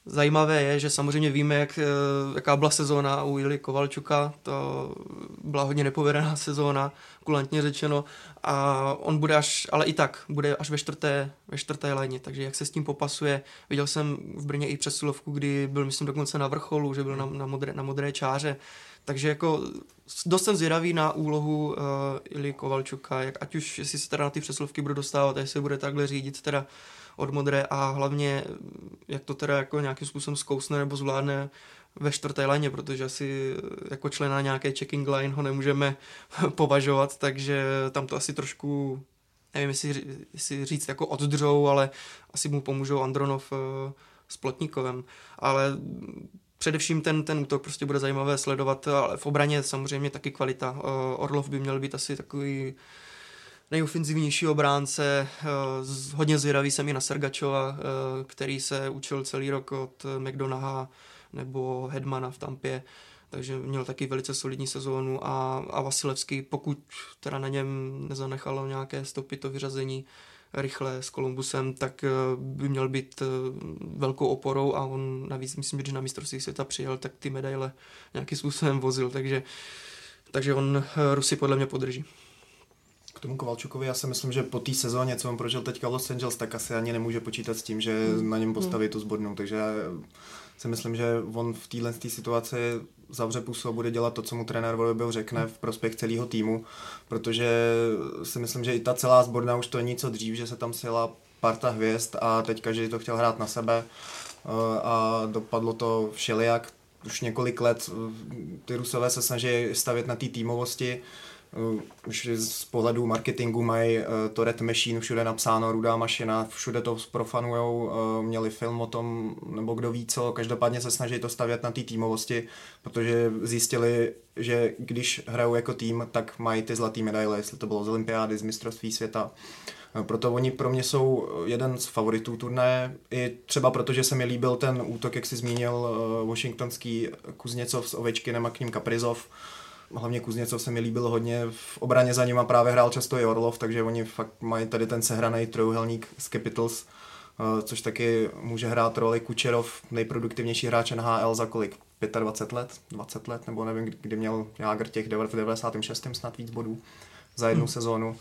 Zajímavé je, že samozřejmě víme, jak, jaká byla sezóna u Jili Kovalčuka, to byla hodně nepovedená sezóna, kulantně řečeno, a on bude až, ale i tak, bude až ve čtvrté, ve čtvrté léně, takže jak se s tím popasuje, viděl jsem v Brně i přesilovku, kdy byl, myslím, dokonce na vrcholu, že byl na, na, modré, na modré čáře, takže jako dost jsem zvědavý na úlohu uh, Ili Kovalčuka, jak, ať už jestli se teda na ty přesilovky bude dostávat, jestli se bude takhle řídit teda od modré a hlavně jak to teda jako nějakým způsobem zkousne nebo zvládne ve čtvrté léně, protože asi jako člena nějaké checking line ho nemůžeme považovat, takže tam to asi trošku, nevím, jestli, jestli říct jako oddřou, ale asi mu pomůžou Andronov eh, s Plotníkovem. Ale především ten, ten útok prostě bude zajímavé sledovat, ale v obraně samozřejmě taky kvalita. Eh, Orlov by měl být asi takový nejofenzivnější obránce. Eh, hodně zvědavý jsem i na Sergačova, který se učil celý rok od McDonaha nebo Hedmana v Tampě, takže měl taky velice solidní sezónu a, a Vasilevský, pokud teda na něm nezanechalo nějaké stopy to vyřazení rychle s Kolumbusem, tak eh, by měl být eh, velkou oporou a on navíc, myslím, že na mistrovství světa přijel, tak ty medaile nějakým způsobem vozil, takže, takže on eh, Rusy podle mě podrží. K tomu Kovalčukovi já si myslím, že po té sezóně, co on prožil teďka v Los Angeles, tak asi ani nemůže počítat s tím, že hmm. na něm postaví hmm. tu zbornou, takže si myslím, že on v téhle situaci zavře pusu a bude dělat to, co mu trenér Volebel řekne v prospěch celého týmu, protože si myslím, že i ta celá sborna už to je něco dřív, že se tam sjela parta hvězd a teď každý to chtěl hrát na sebe eh, a dopadlo to všelijak. Už několik let eh, ty Rusové se snaží stavět na té týmovosti, Uh, už z pohledu marketingu mají uh, to Red Machine všude napsáno, rudá mašina, všude to profanujou, uh, měli film o tom, nebo kdo ví co, každopádně se snaží to stavět na té týmovosti, protože zjistili, že když hrajou jako tým, tak mají ty zlatý medaile, jestli to bylo z olympiády, z mistrovství světa. Proto oni pro mě jsou jeden z favoritů turné, i třeba proto, že se mi líbil ten útok, jak si zmínil, washingtonský Kuzněcov s Ovečkinem a k ním Kaprizov, hlavně Kuzněcov se mi líbil hodně, v obraně za nima právě hrál často i Orlov, takže oni fakt mají tady ten sehraný trojuhelník z Capitals, eh, což taky může hrát roli Kučerov, nejproduktivnější hráč NHL za kolik? 25 let, 20 let, nebo nevím, kdy měl Jágr těch v 96. snad víc bodů za jednu hmm. sezónu.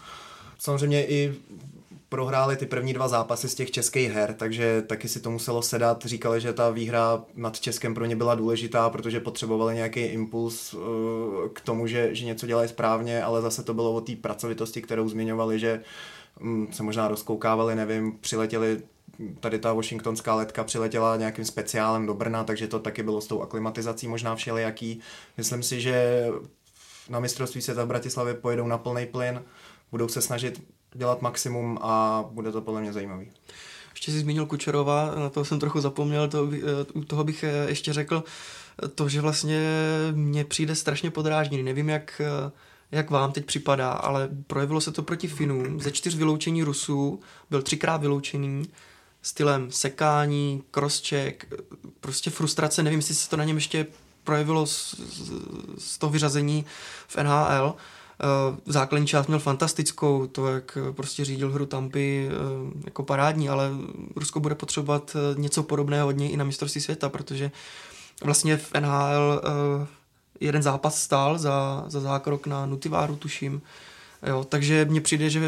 Samozřejmě i prohráli ty první dva zápasy z těch českých her, takže taky si to muselo sedat. Říkali, že ta výhra nad Českem pro ně byla důležitá, protože potřebovali nějaký impuls uh, k tomu, že, že něco dělají správně, ale zase to bylo o té pracovitosti, kterou zmiňovali, že um, se možná rozkoukávali, nevím, přiletěli tady ta washingtonská letka přiletěla nějakým speciálem do Brna, takže to taky bylo s tou aklimatizací možná všelijaký. Myslím si, že na mistrovství světa v Bratislavě pojedou na plný plyn, budou se snažit dělat maximum a bude to podle mě zajímavý. Ještě si zmínil Kučerova, na to jsem trochu zapomněl, to, eh, u toho bych eh, ještě řekl to, že vlastně mně přijde strašně podrážděný. Nevím, jak, eh, jak vám teď připadá, ale projevilo se to proti Finům. Ze čtyř vyloučení Rusů byl třikrát vyloučený stylem sekání, crosscheck, prostě frustrace, nevím, jestli se to na něm ještě projevilo z, z toho vyřazení v NHL. Eh, základní část měl fantastickou, to jak eh, prostě řídil hru Tampy eh, jako parádní, ale Rusko bude potřebovat něco podobného od něj i na mistrovství světa, protože vlastně v NHL jeden zápas stál za, za zákrok na Nutiváru, tuším. Jo, takže mně přijde, že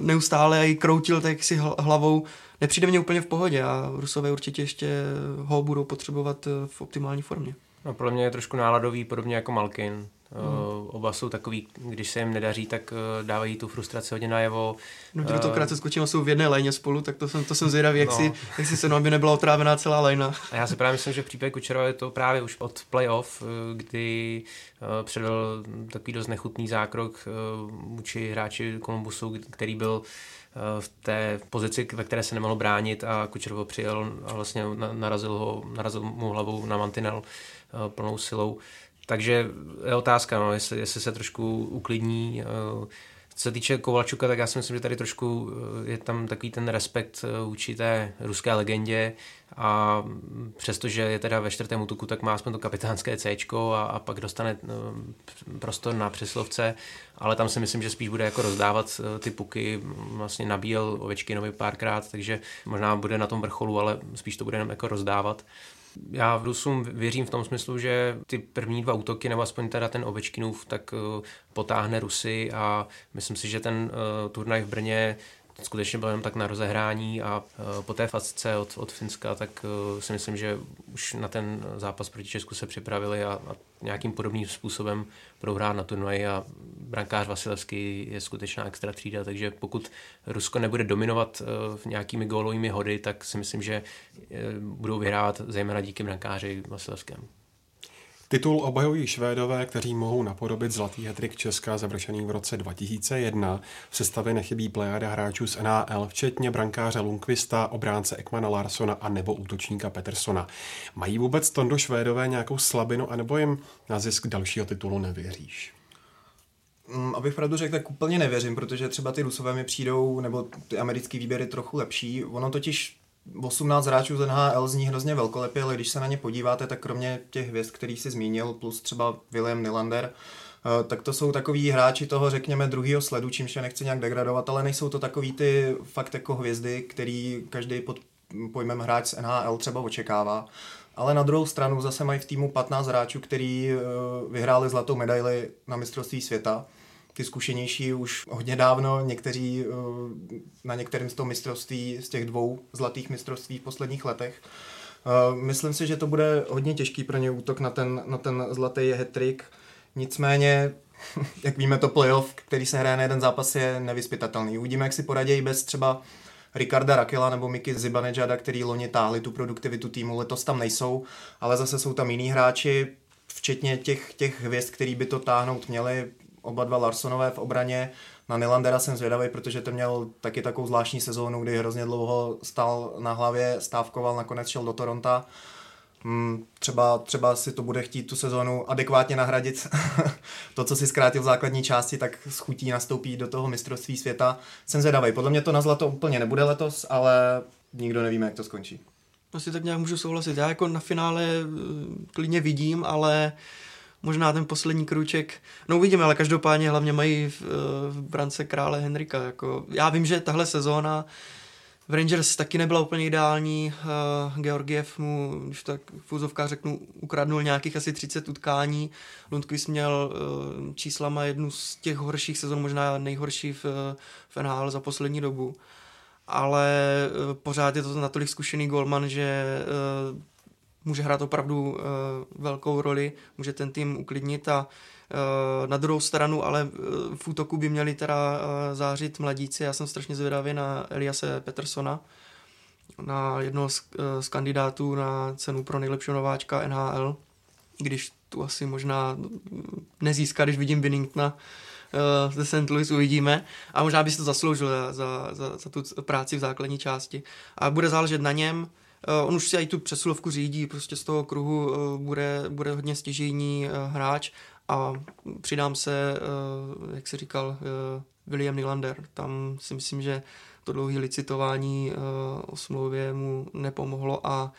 neustále i kroutil tak si hlavou. Nepřijde mně úplně v pohodě a Rusové určitě ještě ho budou potřebovat v optimální formě. No, pro mě je trošku náladový, podobně jako Malkin. Mm. Oba jsou takový, když se jim nedaří, tak eh, dávají tu frustraci hodně najevo. No, kdo to eh, krátce skočím, jsou v jedné léně spolu, tak to jsem, to jsem zvědavý, jak, no. si, jak si se aby nebyla otrávená celá léna. A já si právě myslím, že v případě Kučerova je to právě už od playoff, kdy předvedl takový dost nechutný zákrok vůči hráči Kolumbusu, který byl v té pozici, ve které se nemohl bránit a Kučerovo přijel a vlastně narazil, ho, narazil mu hlavou na mantinel plnou silou. Takže je otázka, no, jestli, jestli se trošku uklidní. Eh, co se týče Kovalčuka, tak já si myslím, že tady trošku eh, je tam takový ten respekt eh, vůči té ruské legendě a přestože je teda ve čtvrtém útoku, tak má aspoň to kapitánské C a, a pak dostane prostor na přeslovce, ale tam si myslím, že spíš bude jako rozdávat ty puky, vlastně nabíjel Ovečkinovi párkrát, takže možná bude na tom vrcholu, ale spíš to bude jenom jako rozdávat. Já v Rusům věřím v tom smyslu, že ty první dva útoky, nebo aspoň teda ten Ovečkinův, tak eh, potáhne Rusy a myslím si, že ten uh, turnaj v Brně skutečně byl jen tak na rozehrání a uh, po té facce od, od Finska, tak uh, si myslím, že už na ten zápas proti Česku se připravili a, a nějakým podobným způsobem budou hrát na turnaji a brankář Vasilevský je skutečná extra třída, takže pokud Rusko nebude dominovat uh, v nějakými gólovými hody, tak si myslím, že budou vyhrát zejména díky brankáři Vasilevskému. Titul obhajují Švédové, kteří mohou napodobit zlatý hetrik Česka završený v roce 2001. V sestavě nechybí plejada hráčů z NHL, včetně brankáře Lundqvista, obránce Ekmana Larsona a nebo útočníka Petersona. Mají vůbec Tondo Švédové nějakou slabinu, anebo jim na zisk dalšího titulu nevěříš? Mm, abych pravdu řekl, tak úplně nevěřím, protože třeba ty Rusové mi přijdou, nebo ty americké výběry trochu lepší. Ono totiž 18 hráčů z NHL zní hrozně velkolepě, ale když se na ně podíváte, tak kromě těch hvězd, který si zmínil, plus třeba William Nylander, eh, tak to jsou takový hráči toho, řekněme, druhého sledu, čímž je nechci nějak degradovat, ale nejsou to takový ty fakt jako hvězdy, který každý pod pojmem hráč z NHL třeba očekává. Ale na druhou stranu zase mají v týmu 15 hráčů, který eh, vyhráli zlatou medaili na mistrovství světa ty zkušenější už hodně dávno, někteří eh, na některém z toho mistrovství, z těch dvou zlatých mistrovství v posledních letech. Eh, myslím si, že to bude hodně těžký pro ně útok na ten, na ten zlatý hat-trick. Nicméně, jak víme, to playoff, který se hraje na jeden zápas, je nevyspytatelný. Uvidíme, jak si poradějí bez třeba Ricarda Rakela nebo Miky Zibanejada, který loni táhli tu produktivitu týmu, letos tam nejsou, ale zase jsou tam jiní hráči, včetně těch, těch hvězd, který by to táhnout měli oba dva Larsonové v obraně. Na Nylandera jsem zvědavý, protože ten měl taky takovou zvláštní sezónu, kdy hrozně dlouho stál na hlavě, stávkoval, nakonec šel do Toronto. Hmm, třeba, třeba si to bude chtít tu sezónu adekvátně nahradit. to, co si zkrátil v základní části, tak schutí nastoupí do toho mistrovství světa. Jsem zvědavý. Podle mě to na zlato úplně nebude letos, ale nikdo nevíme, jak to skončí. Asi tak nějak můžu souhlasit. Já jako na finále eh, klidně vidím, ale uh, možná ten poslední kruček. No uvidíme, ale každopádně hlavně mají v, v brance krále Henrika. Jako, já vím, že tahle sezóna v Rangers taky nebyla úplně ideální. Uh, Georgiev mu, když tak v úzovkách řeknu, ukradnul nějakých asi 30 utkání. Lundqvist měl uh, číslama jednu z těch horších sezon, možná nejhorší v, v NHL za poslední dobu. Ale pořád je to natolik zkušený golman, že může hrát opravdu uh, velkou roli, může ten tým uklidnit a uh, na druhou stranu, ale uh, v útoku by měli teda zářit mladíci. Já jsem strašně zvědavý na Eliase Petersona, na jednoho z, z kandidátů na cenu pro nejlepšího nováčka NHL, když tu asi možná nezíská, když vidím Binningtona ze St. Louis, uvidíme. A možná by si to zasloužil za, za, za, tu práci v základní části. A bude záležet na něm, on už si i tu přesilovku řídí, prostě z toho kruhu uh, bude, bude hodně stěžejní uh, hráč a přidám se, jak se říkal, William Nylander. Tam si myslím, že to dlouhé licitování o smlouvě mu nepomohlo a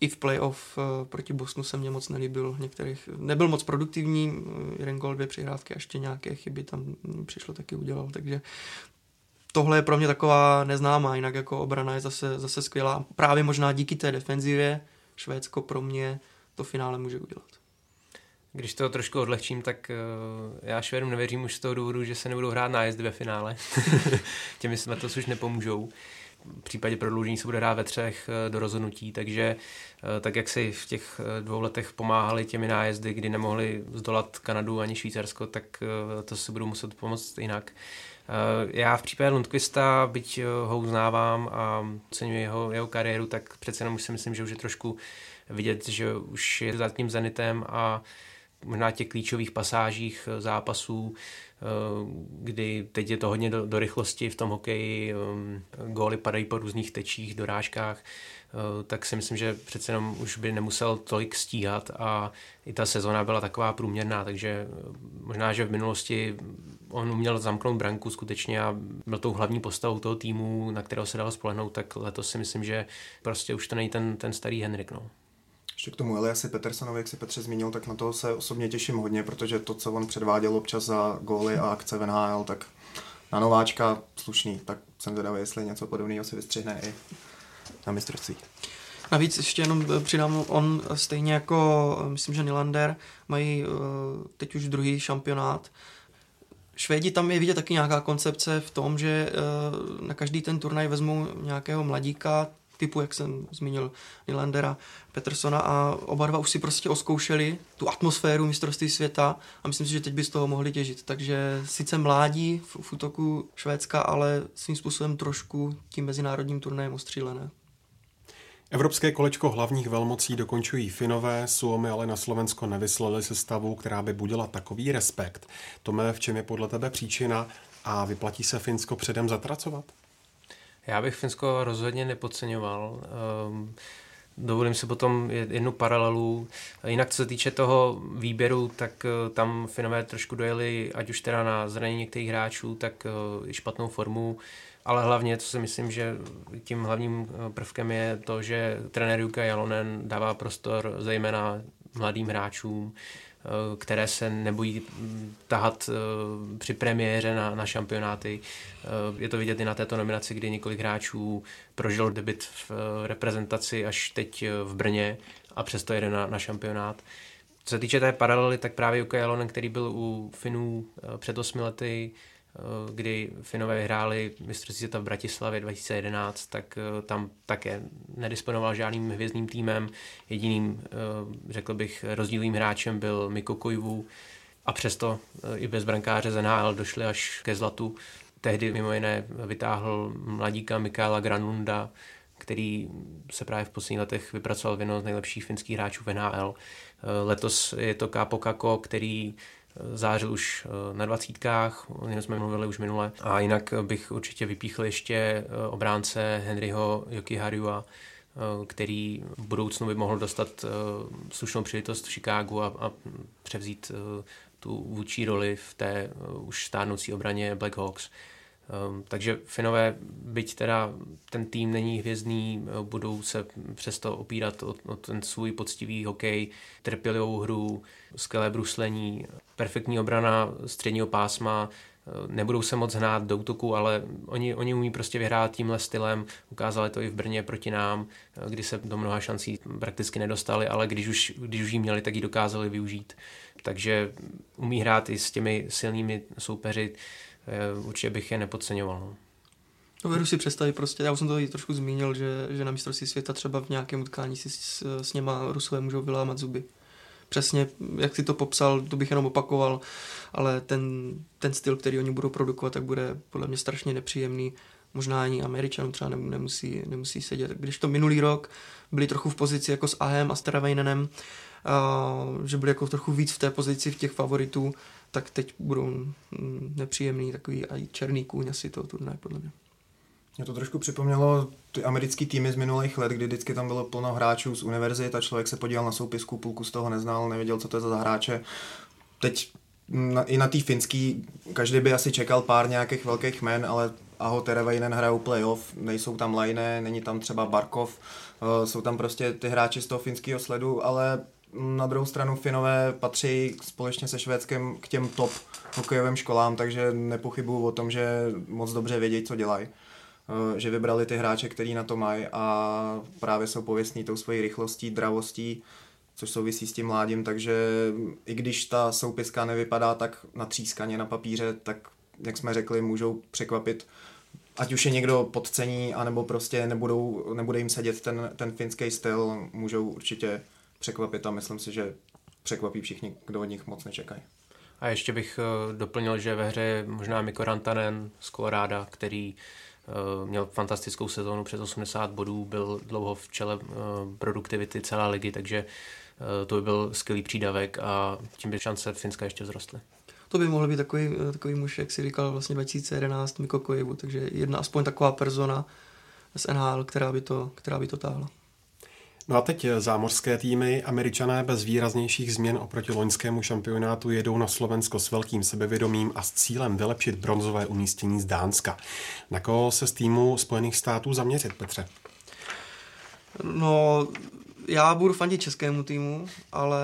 i v playoff proti Bosnu se mě moc nelíbil. Některých, nebyl moc produktivní, jeden gol, dvě přihrávky a ještě nějaké chyby tam přišlo taky udělal, takže tohle je pro mě taková neznámá, jinak jako obrana je zase, zase skvělá. Právě možná díky té defenzivě, Švédsko pro mě to finále může udělat. Když to trošku odlehčím, tak uh, já Švédům nevěřím už z toho důvodu, že se nebudou hrát nájezdy ve finále. Těmi se to už nepomůžou. V případě prodloužení se bude hrát ve třech uh, do rozhodnutí, takže uh, tak jak si v těch dvou letech pomáhali těmi nájezdy, kdy nemohli zdolat Kanadu ani Švýcarsko, tak to si budou muset pomoct jinak. Já v případě Lundqvista, byť ho uznávám a oceňuji jeho, jeho kariéru, tak přece jenom si myslím, že už je trošku vidět, že už je za tím Zenitem a možná těch klíčových pasážích eh, zápasů, eh, kdy teď je to hodně do, do rychlosti v tom hokeji, eh, góly padají po různých tečích, dorážkách, tak si myslím, že přece jenom už by nemusel tolik stíhat a i ta sezona byla taková průměrná, takže možná, že v minulosti on uměl zamknout branku skutečně a byl tou hlavní postavou toho týmu, na kterého se dalo spolehnout, tak letos si myslím, že prostě už to není ten, ten starý Henrik. No. Ještě k tomu Eliasi Petersonovi, jak si Petře zmínil, tak na to se osobně těším hodně, protože to, co on předváděl občas za góly a akce v NHL, tak na nováčka slušný, tak jsem zvědavý, jestli něco podobného si vystřihne i na mistrovství. Navíc ještě jenom eh, přidám, on stejně jako, eh, myslím, že Nylander, mají eh, teď už druhý šampionát. Švédi tam je vidět taky nějaká koncepce v tom, že na každý ten turnaj vezmou nějakého mladíka, typu, jak jsem zmínil, Nylandera, Petersona a oba dva už si prostě oskoušeli tu atmosféru mistrovství světa a myslím si, že teď by z toho mohli těžit. Takže sice mládí v, v útoku Švédska, ale svým způsobem trošku tím mezinárodním turnajem ostřílené. Evropské kolečko hlavních velmocí dokončují Finové, Suomi ale na Slovensko nevyslali sestavu, která by budila takový respekt. Tome, v čem je podle tebe příčina a vyplatí se Finsko předem zatracovat? Já bych Finsko rozhodně nepodceňoval. Um, dovolím si potom jednu paralelu. Jinak co se týče toho výběru, tak uh, tam Finové trošku dojeli, ať už teda na zranění některých hráčů, tak uh, i špatnou formu. Ale hlavně, co si myslím, že tím hlavním uh, prvkem je to, že trenér Jukka Jalonen dává prostor zejména mladým hráčům, Eh, které se nebojí tahat eh, při premiéře na, na šampionáty. Eh, je to vidět i na této nominaci, kdy několik hráčů prožilo debit v reprezentaci až teď v Brně a přesto jede na, na šampionát. Co se týče té paralely, tak právě Jukka Jalonen, který byl u Finů před osmi lety, Eh, kdy Finové vyhráli mistrovství světa v Bratislavě 2011, tak eh, tam také nedisponoval žádným hvězdným týmem. Jediným, eh, řekl bych, rozdílným hráčem byl Miko Kojvu a přesto i bez brankáře z NHL došli až ke zlatu. Tehdy mimo jiné vytáhl mladíka Mikála Granlunda, který se právě v posledních letech vypracoval v z nejlepších finských hráčů v NHL. Letos je to Kápo Kako, který zářil už eh, na dvacítkách, o něm jsme mluvili už minule. A jinak bych určitě vypíchl ještě eh, obránce Henryho Yokiharua, eh, který v budoucnu by mohl dostat slušnou příležitost v Chicagu a, a převzít tu vůči roli v té už stárnoucí obraně Black Hawks. Um, takže Finové, byť teda ten tým není hvězdný, budou se přesto opírat o, o ten svůj poctivý hokej, trpělivou hru, skvělé bruslení, perfektní obrana středního pásma, nebudou se moc hnát do útoku, ale oni, oni umí prostě vyhrát tímhle stylem. Ukázali to i v Brně proti nám, kdy se do mnoha šancí prakticky nedostali, ale když už, když už jí měli, tak ji dokázali využít. Takže umí hrát i s těmi silnými soupeři. Eh, určitě bych je nepodceňoval. No. No, vedu si představit prostě, já už jsem to i trošku zmínil, že, že na mistrovství světa třeba v nějakém utkání si s, s něma Rusové můžou vylámat zuby. Přesně, jak si to popsal, to bych jenom opakoval, ale ten, ten styl, který oni budou produkovat, tak bude podle mě strašně nepříjemný. Možná ani Američanům třeba nemusí, nemusí sedět. Když to minulý rok byli trochu v pozici jako s Ahem a Staravejnenem, že byli jako trochu víc v té pozici v těch favoritů, tak teď budou nepříjemný takový i černý kůň asi toho turnaje, podle mě. Mě to trošku připomnělo ty americké týmy z minulých let, kdy vždycky tam bylo plno hráčů z univerzit a člověk se podíval na soupisku, pulku z toho neznal, nevěděl, co to je za hráče. Teď na, i na té finský, každý by asi čekal pár nějakých velkých men, ale Aho Terevejnen hrajou playoff, nejsou tam Lajné, není tam třeba Barkov, uh, jsou tam prostě ty hráči z toho finského sledu, ale na druhou stranu Finové patří společně se Švédskem k těm top hokejovým školám, takže nepochybuju o tom, že moc dobře vědí, co dělají. že vybrali ty hráče, který na to mají a právě jsou pověstní tou svojí rychlostí, dravostí, což souvisí s tím mládím, takže i když ta soupiska nevypadá tak natřískaně na papíře, tak jak jsme řekli, můžou překvapit ať už je někdo podcení, anebo prostě nebudou, nebude jim sedět ten, ten finský styl, můžou určitě překvapit a myslím si, že překvapí všichni, kdo od nich moc nečekají. A ještě bych uh, doplnil, že ve hře je možná Mikko Rantanen z Koloráda, který uh, měl fantastickou sezónu přes 80 bodů, byl dlouho v čele uh, produktivity celé ligy, takže to by byl skvělý přídavek a tím by šance Finska ještě vzrostly to by mohl být takový, eh, takový muž, jak si říkal vlastně 2011 Miko Kojevu, takže jedna aspoň taková persona z NHL, která by to, která by to táhla. No a teď eh, zámořské týmy. Američané bez výraznějších změn oproti loňskému šampionátu jedou na Slovensko s velkým sebevědomím a s cílem vylepšit bronzové umístění z Dánska. Na koho se z týmu Spojených států zaměřit, Petře? No, já budu fandit českému týmu, ale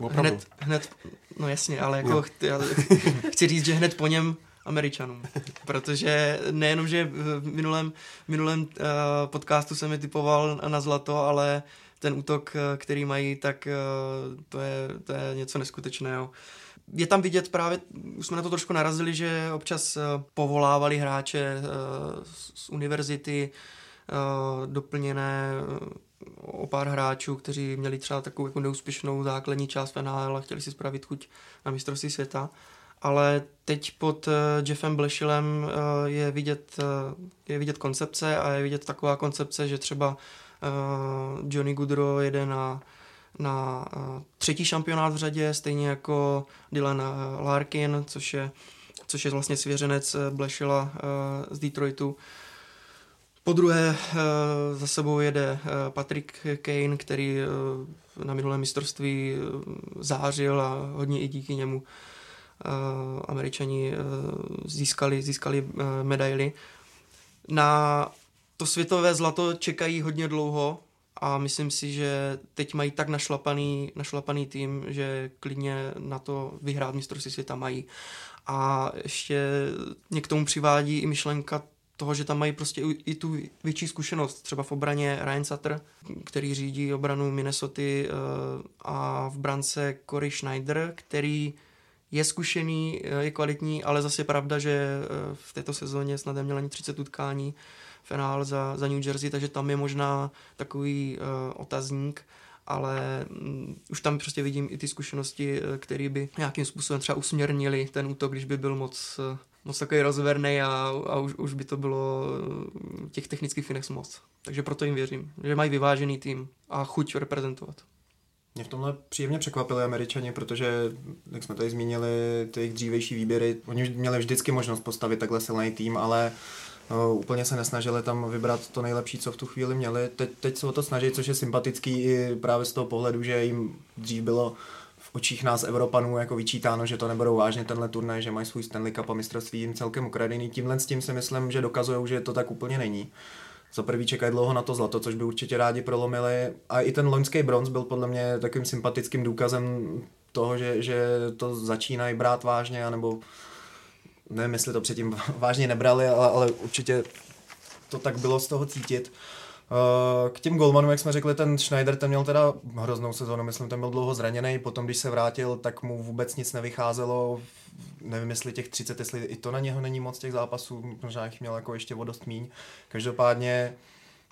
Opravdu. hned, hned, no jasně, ale jako no. chci, chci říct, že hned po něm Američanům. Protože nejenom, že v minulém, minulém uh, podcastu jsem je typoval na zlato, ale ten útok, eh, který mají, tak uh, to, je, to je něco neskutečného. Je tam vidět právě, už jsme na to trošku narazili, že občas uh, povolávali hráče uh, z univerzity, uh, doplněné o pár hráčů, kteří měli třeba takovou jako neúspěšnou základní část v NHL a chtěli si spravit chuť na mistrovství světa. Ale teď pod uh, Jeffem Blešilem uh, je, vidět, uh, je vidět koncepce a je vidět taková koncepce, že třeba Johnny Goodrow jede na, na třetí šampionát v řadě, stejně jako Dylan Larkin, což je, což je vlastně svěřenec Blešila z Detroitu. Po druhé eh, za sebou jede eh, Patrick Kane, který eh, na minulém mistrovství zářil a hodně i díky němu američani získali, získali medaily. Na to světové zlato čekají hodně dlouho a myslím si, že teď mají tak našlapaný, našlapaný tým, že klidně na to vyhrát mistrovství světa mají. A ještě mě k tomu přivádí i myšlenka toho, že tam mají prostě i tu větší zkušenost. Třeba v obraně Ryan Sutter, který řídí obranu Minnesota eh, a v brance Corey Schneider, který je zkušený, eh, je kvalitní, ale zase je pravda, že eh, v této sezóně snad neměl ani 30 utkání finál za, za New Jersey, takže tam je možná takový uh, otazník, ale um, už tam prostě vidím i ty zkušenosti, které by nějakým způsobem třeba usměrnili ten útok, když by byl moc moc takový rozverný a, a už, už by to bylo těch technických finex moc. Takže proto jim věřím, že mají vyvážený tým a chuť reprezentovat. Mě v tomhle příjemně překvapili američani, protože, jak jsme tady zmínili, ty jejich dřívejší výběry, oni měli vždycky možnost postavit takhle silný tým, ale uh, úplně se nesnažili tam vybrat to nejlepší, co v tu chvíli měli. Teď, teď se o to snaží, což je sympatický i právě z toho pohledu, že jim dřív bylo očích nás Evropanů jako vyčítáno, že to neberou vážně tenhle turnaj, že mají svůj Stanley Cup a mistrovství jim celkem ukradený. Tímhle s tím si myslím, že dokazují, že to tak úplně není. Za prvý čekají dlouho na to zlato, což by určitě rádi prolomili. A i ten loňský bronz byl podle mě takovým sympatickým důkazem toho, že, že to začínají brát vážně, anebo nevím, jestli to předtím vážně nebrali, ale, ale určitě to tak bylo z toho cítit. Eh, k těm golmanům, jak jsme řekli, ten Schneider, ten měl teda hroznou sezónu, myslím, ten byl dlouho zraněný, potom když se vrátil, tak mu vůbec nic nevycházelo, nevím, jestli těch 30, jestli i to na něho není moc těch zápasů, možná jich měl jako ještě o dost míň. Každopádně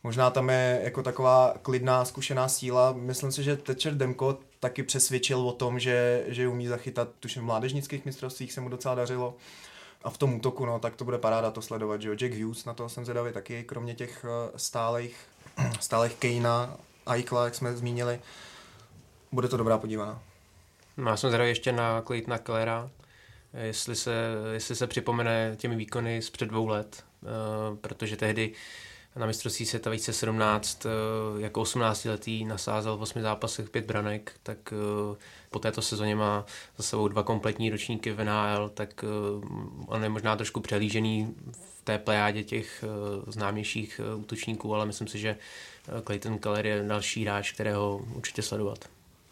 možná tam je jako taková klidná, zkušená síla. Myslím si, že Tečer Demko taky přesvědčil o tom, že, že umí zachytat, tuším v mládežnických mistrovstvích se mu docela dařilo. A v tom útoku, no, tak to bude paráda to sledovat, že jo. Jack Hughes, na to jsem zvědavý taky, kromě těch eh, stálých, stálých Kejna, Aikla, jak jsme zmínili. Bude to dobrá podívaná. No, já jsem zvědavý ještě na Claytona Kellera, jestli se, jestli se připomene těmi výkony z před dvou let, uh, protože tehdy na mistrovství světa 2017 uh, jako 18 letý nasázel v 8 zápasech pět branek, tak uh, po této sezóně má za sebou dva kompletní ročníky v NHL, tak on je možná trošku přelížený v té plejádě těch známějších útočníků, ale myslím si, že Clayton Keller je další hráč, kterého určitě sledovat.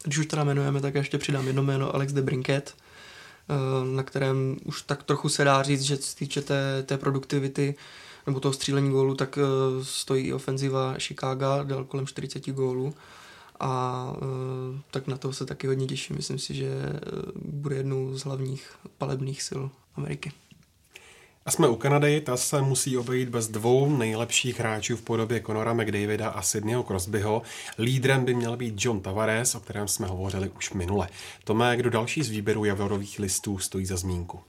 Když už teda jmenujeme, tak ještě přidám jedno jméno Alex de Brinket, na kterém už tak trochu se dá říct, že se týče té, té produktivity, nebo toho střílení gólu, tak uh, stojí ofenziva Chicago, dal kolem 40 gólů a uh, tak na to se taky hodně těším. Myslím si, že bude jednou z hlavních palebných sil Ameriky. A jsme u Kanady, ta se musí obejít bez dvou nejlepších hráčů v podobě Conora McDavida a Sydneyho Crosbyho. Lídrem by měl být John Tavares, o kterém jsme hovořili už minule. Tomé, kdo další z výběru javorových listů stojí za zmínku?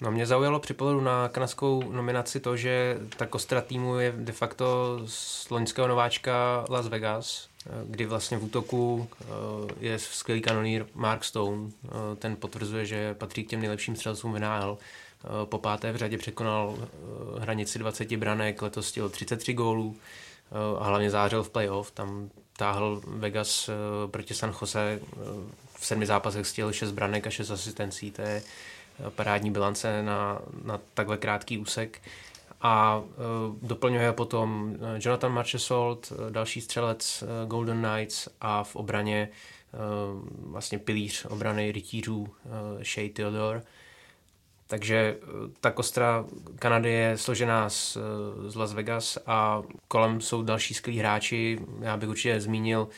No mě zaujalo při pohledu na kanadskou nominaci to, že ta kostra týmu je de facto z loňského nováčka Las Vegas, kdy vlastně v útoku eh, je skvělý kanonír Mark Stone. Eh, ten potvrzuje, že patří k těm nejlepším střelcům v NHL. Eh, po páté v řadě překonal hranici 20 branek, letos stěl 33 gólů a hlavně zářil v playoff. Tam táhl Vegas proti San Jose v sedmi zápasech stěl 6 branek a 6 asistencí. To je parádní bilance na, na takhle krátký úsek. A doplňuje potom Jonathan Marchesold, další střelec Golden Knights a v obraně vlastně pilíř obrany rytířů Shea Theodore. Takže ta kostra Kanady je složená z, z Las Vegas a kolem jsou další skvělí hráči. Já bych určitě zmínil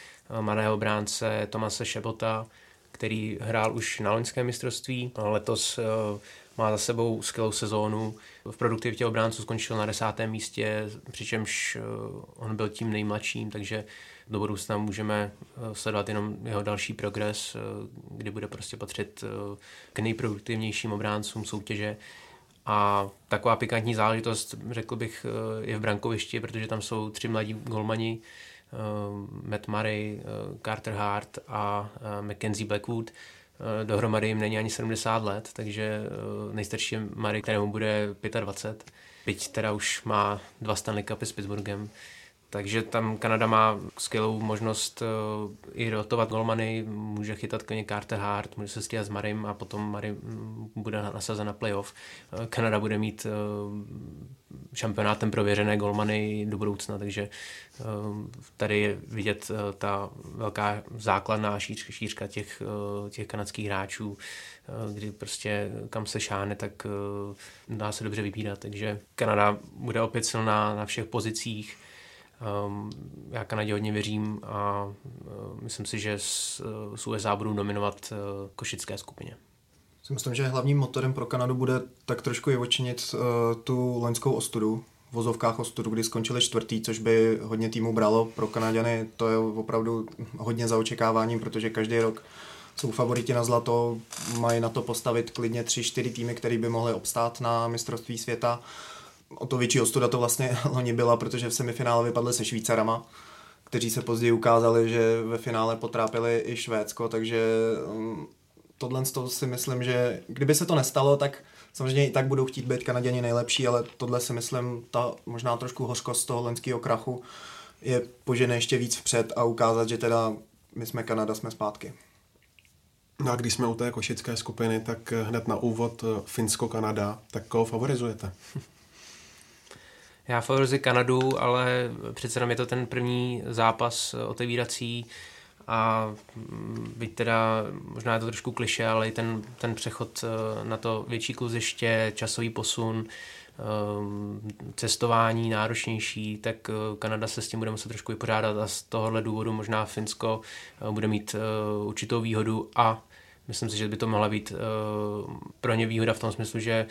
mladého bránce Tomase Šebota, který hrál už na loňském mistrovství. Letos eh, má za sebou skvělou sezónu. V produktivitě obránců skončil na desátém místě, přičemž eh, on byl tím nejmladším, takže do budoucna můžeme eh, sledovat jenom jeho další progres, kdy bude prostě patřit k nejproduktivnějším obráncům soutěže. A taková pikantní záležitost, řekl bych, je v brankovišti, protože tam jsou tři mladí golmani, Eh, Matt Murray, eh, Carter Hart a eh, Mackenzie Blackwood. Dohromady jim není ani 70 let, takže nejstarší je Murray, kterému bude 25. Byť teda už má dva Stanley Cupy s Pittsburghem, takže tam Kanada má skvělou možnost uh, i rotovat golmany, může chytat klidně Carter Hart, může se stříhat s Marim a potom Mary mm, bude nasazen na playoff. Uh, Kanada bude mít uh, šampionátem prověřené golmany do budoucna, takže tady je vidět ta velká základná šířka, šířka těch, těch kanadských hráčů, kdy prostě kam se šáne, tak dá se dobře vybírat, takže Kanada bude opět silná na všech pozicích, Um, já Kanadě hodně věřím a uh, myslím si, že z, uh, z USA budou nominovat uh, košické skupině. myslím, že hlavním motorem pro Kanadu bude tak trošku i očinit uh, tu loňskou ostudu, v vozovkách ostudu, kdy skončili čtvrtý, což by hodně týmu bralo. Pro Kanaděny to je opravdu hodně za očekáváním, protože každý rok jsou favoriti na zlato, mají na to postavit klidně tři, čtyři týmy, které by mohly obstát na mistrovství světa o to větší ostuda to vlastně loni byla, protože v semifinále vypadly se Švýcarama, kteří se později ukázali, že ve finále potrápili i Švédsko, takže um, tohle to si myslím, že kdyby se to nestalo, tak samozřejmě i tak budou chtít být Kanaděni nejlepší, ale tohle si myslím, ta možná trošku hořkost toho lenského krachu je požene ještě víc vpřed a ukázat, že teda my jsme Kanada, jsme zpátky. No a když jsme u té košické skupiny, tak hned na úvod Finsko-Kanada, tak koho favorizujete? Já favorizuji Kanadu, ale přece jenom je to ten první zápas otevírací a mm, byť teda, možná je to trošku kliše, ale i ten, ten přechod eh, na to větší kluziště, časový posun, eh, cestování náročnější, tak eh, Kanada se s tím bude muset trošku vypořádat a z tohohle důvodu možná Finsko bude mít určitou výhodu a Myslím si, že by to mohla být uh, pro ně výhoda v tom smyslu, že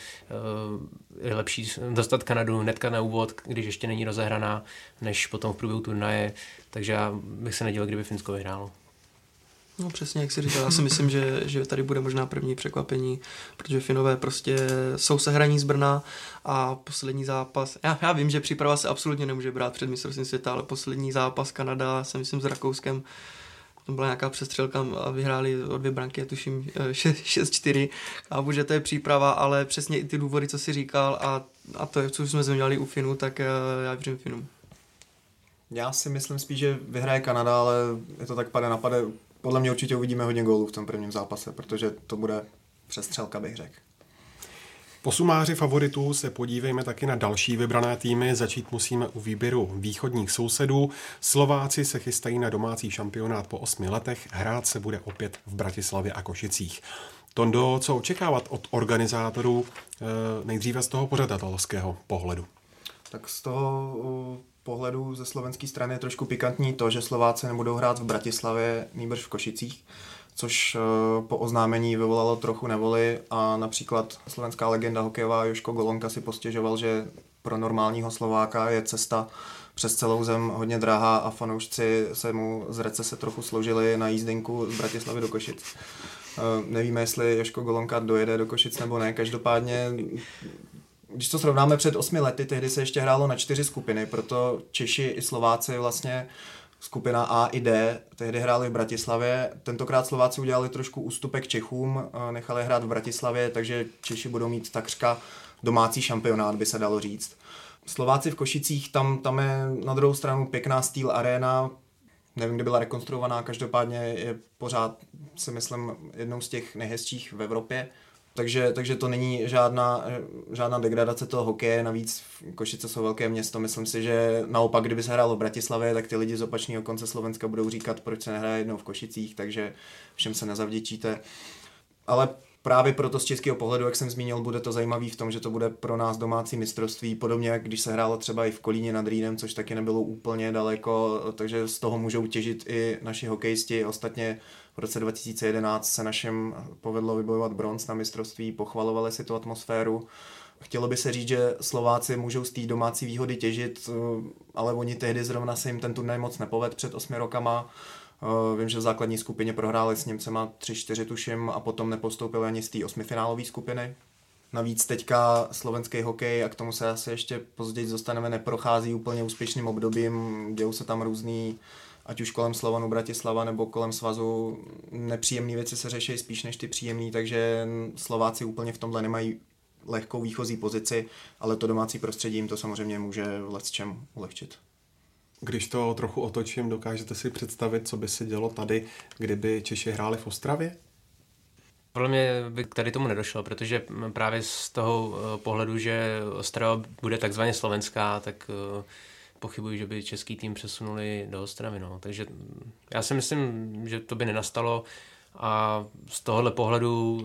uh, je lepší dostat Kanadu hnedka na úvod, když ještě není rozehraná, než potom v průběhu turnaje. Takže já bych se nedělal, kdyby Finsko vyhrálo. No přesně, jak si říkal, já si myslím, že, že tady bude možná první překvapení, protože Finové prostě jsou sehraní z Brna a poslední zápas, já, já vím, že příprava se absolutně nemůže brát před mistrovstvím světa, ale poslední zápas Kanada, se myslím s Rakouskem, to byla nějaká přestřelka a vyhráli o dvě branky, tuším 6-4. A že to je příprava, ale přesně i ty důvody, co si říkal a, a to, co jsme změnili u Finu, tak eh, já věřím Finům. Já si myslím spíš, že vyhraje Kanada, ale je to tak pade na pade. Podle mě určitě uvidíme hodně gólů v tom prvním zápase, protože to bude přestřelka, bych řekl. Po sumáři favoritů se podívejme taky na další vybrané týmy. Začít musíme u výběru východních sousedů. Slováci se chystají na domácí šampionát po osmi letech. Hrát se bude opět v Bratislavě a Košicích. Tondo, co očekávat od organizátorů eh, nejdříve z toho pořadatelského pohledu? Tak z toho pohledu ze slovenské strany je trošku pikantní to, že Slováci nebudou hrát v Bratislavě, nýbrž v Košicích, což po oznámení vyvolalo trochu nevoli a například slovenská legenda hokejová Joško Golonka si postěžoval, že pro normálního Slováka je cesta přes celou zem hodně drahá a fanoušci se mu z recese trochu složili na jízdenku z Bratislavy do Košic. Uh, nevíme, jestli Joško Golonka dojede do Košic nebo ne. Každopádně, když to srovnáme před osmi lety, tehdy se ještě hrálo na čtyři skupiny, proto Češi i Slováci vlastně skupina A i D tehdy hráli v Bratislavě. Tentokrát Slováci udělali trošku ústupek Čechům, nechali hrát v Bratislavě, takže Češi budou mít takřka domácí šampionát, by se dalo říct. Slováci v Košicích, tam, tam je na druhou stranu pěkná stýl arena, nevím, kdy byla rekonstruovaná, každopádně je pořád, si myslím, jednou z těch nejhezčích v Evropě. Takže, takže to není žádná, žádná degradace toho hokeje, navíc Košice jsou velké město, myslím si, že naopak, kdyby se hrálo v Bratislavě, tak ty lidi z opačného konce Slovenska budou říkat, proč se nehraje jednou v Košicích, takže všem se nezavděčíte. Ale právě proto z českého pohledu, jak jsem zmínil, bude to zajímavý v tom, že to bude pro nás domácí mistrovství, podobně jak když se hrálo třeba i v Kolíně nad Rýnem, což taky nebylo úplně daleko, takže z toho můžou těžit i naši hokejisti. Ostatně v roce 2011 se našem povedlo vybojovat bronz na mistrovství, pochvalovali si tu atmosféru. Chtělo by se říct, že Slováci můžou z té domácí výhody těžit, ale oni tehdy zrovna se jim ten turnaj moc nepoved před osmi rokama vím, že v základní skupině prohráli s Němcema 3-4 tuším a potom nepostoupili ani z té osmifinálové skupiny. Navíc teďka slovenský hokej, a k tomu se asi ještě později dostaneme, neprochází úplně úspěšným obdobím, dějou se tam různý, ať už kolem Slovanu Bratislava nebo kolem svazu, nepříjemné věci se řeší spíš než ty příjemné, takže Slováci úplně v tomhle nemají lehkou výchozí pozici, ale to domácí prostředí jim to samozřejmě může v čem ulehčit. Když to trochu otočím, dokážete si představit, co by se dělo tady, kdyby Češi hráli v Ostravě? Podle mě by tady tomu nedošlo, protože právě z toho eh, pohledu, že Ostrava bude takzvaně slovenská, tak eh, pochybuji, že by český tým přesunuli do Ostravy. No. Takže já si myslím, že to by nenastalo a z tohohle pohledu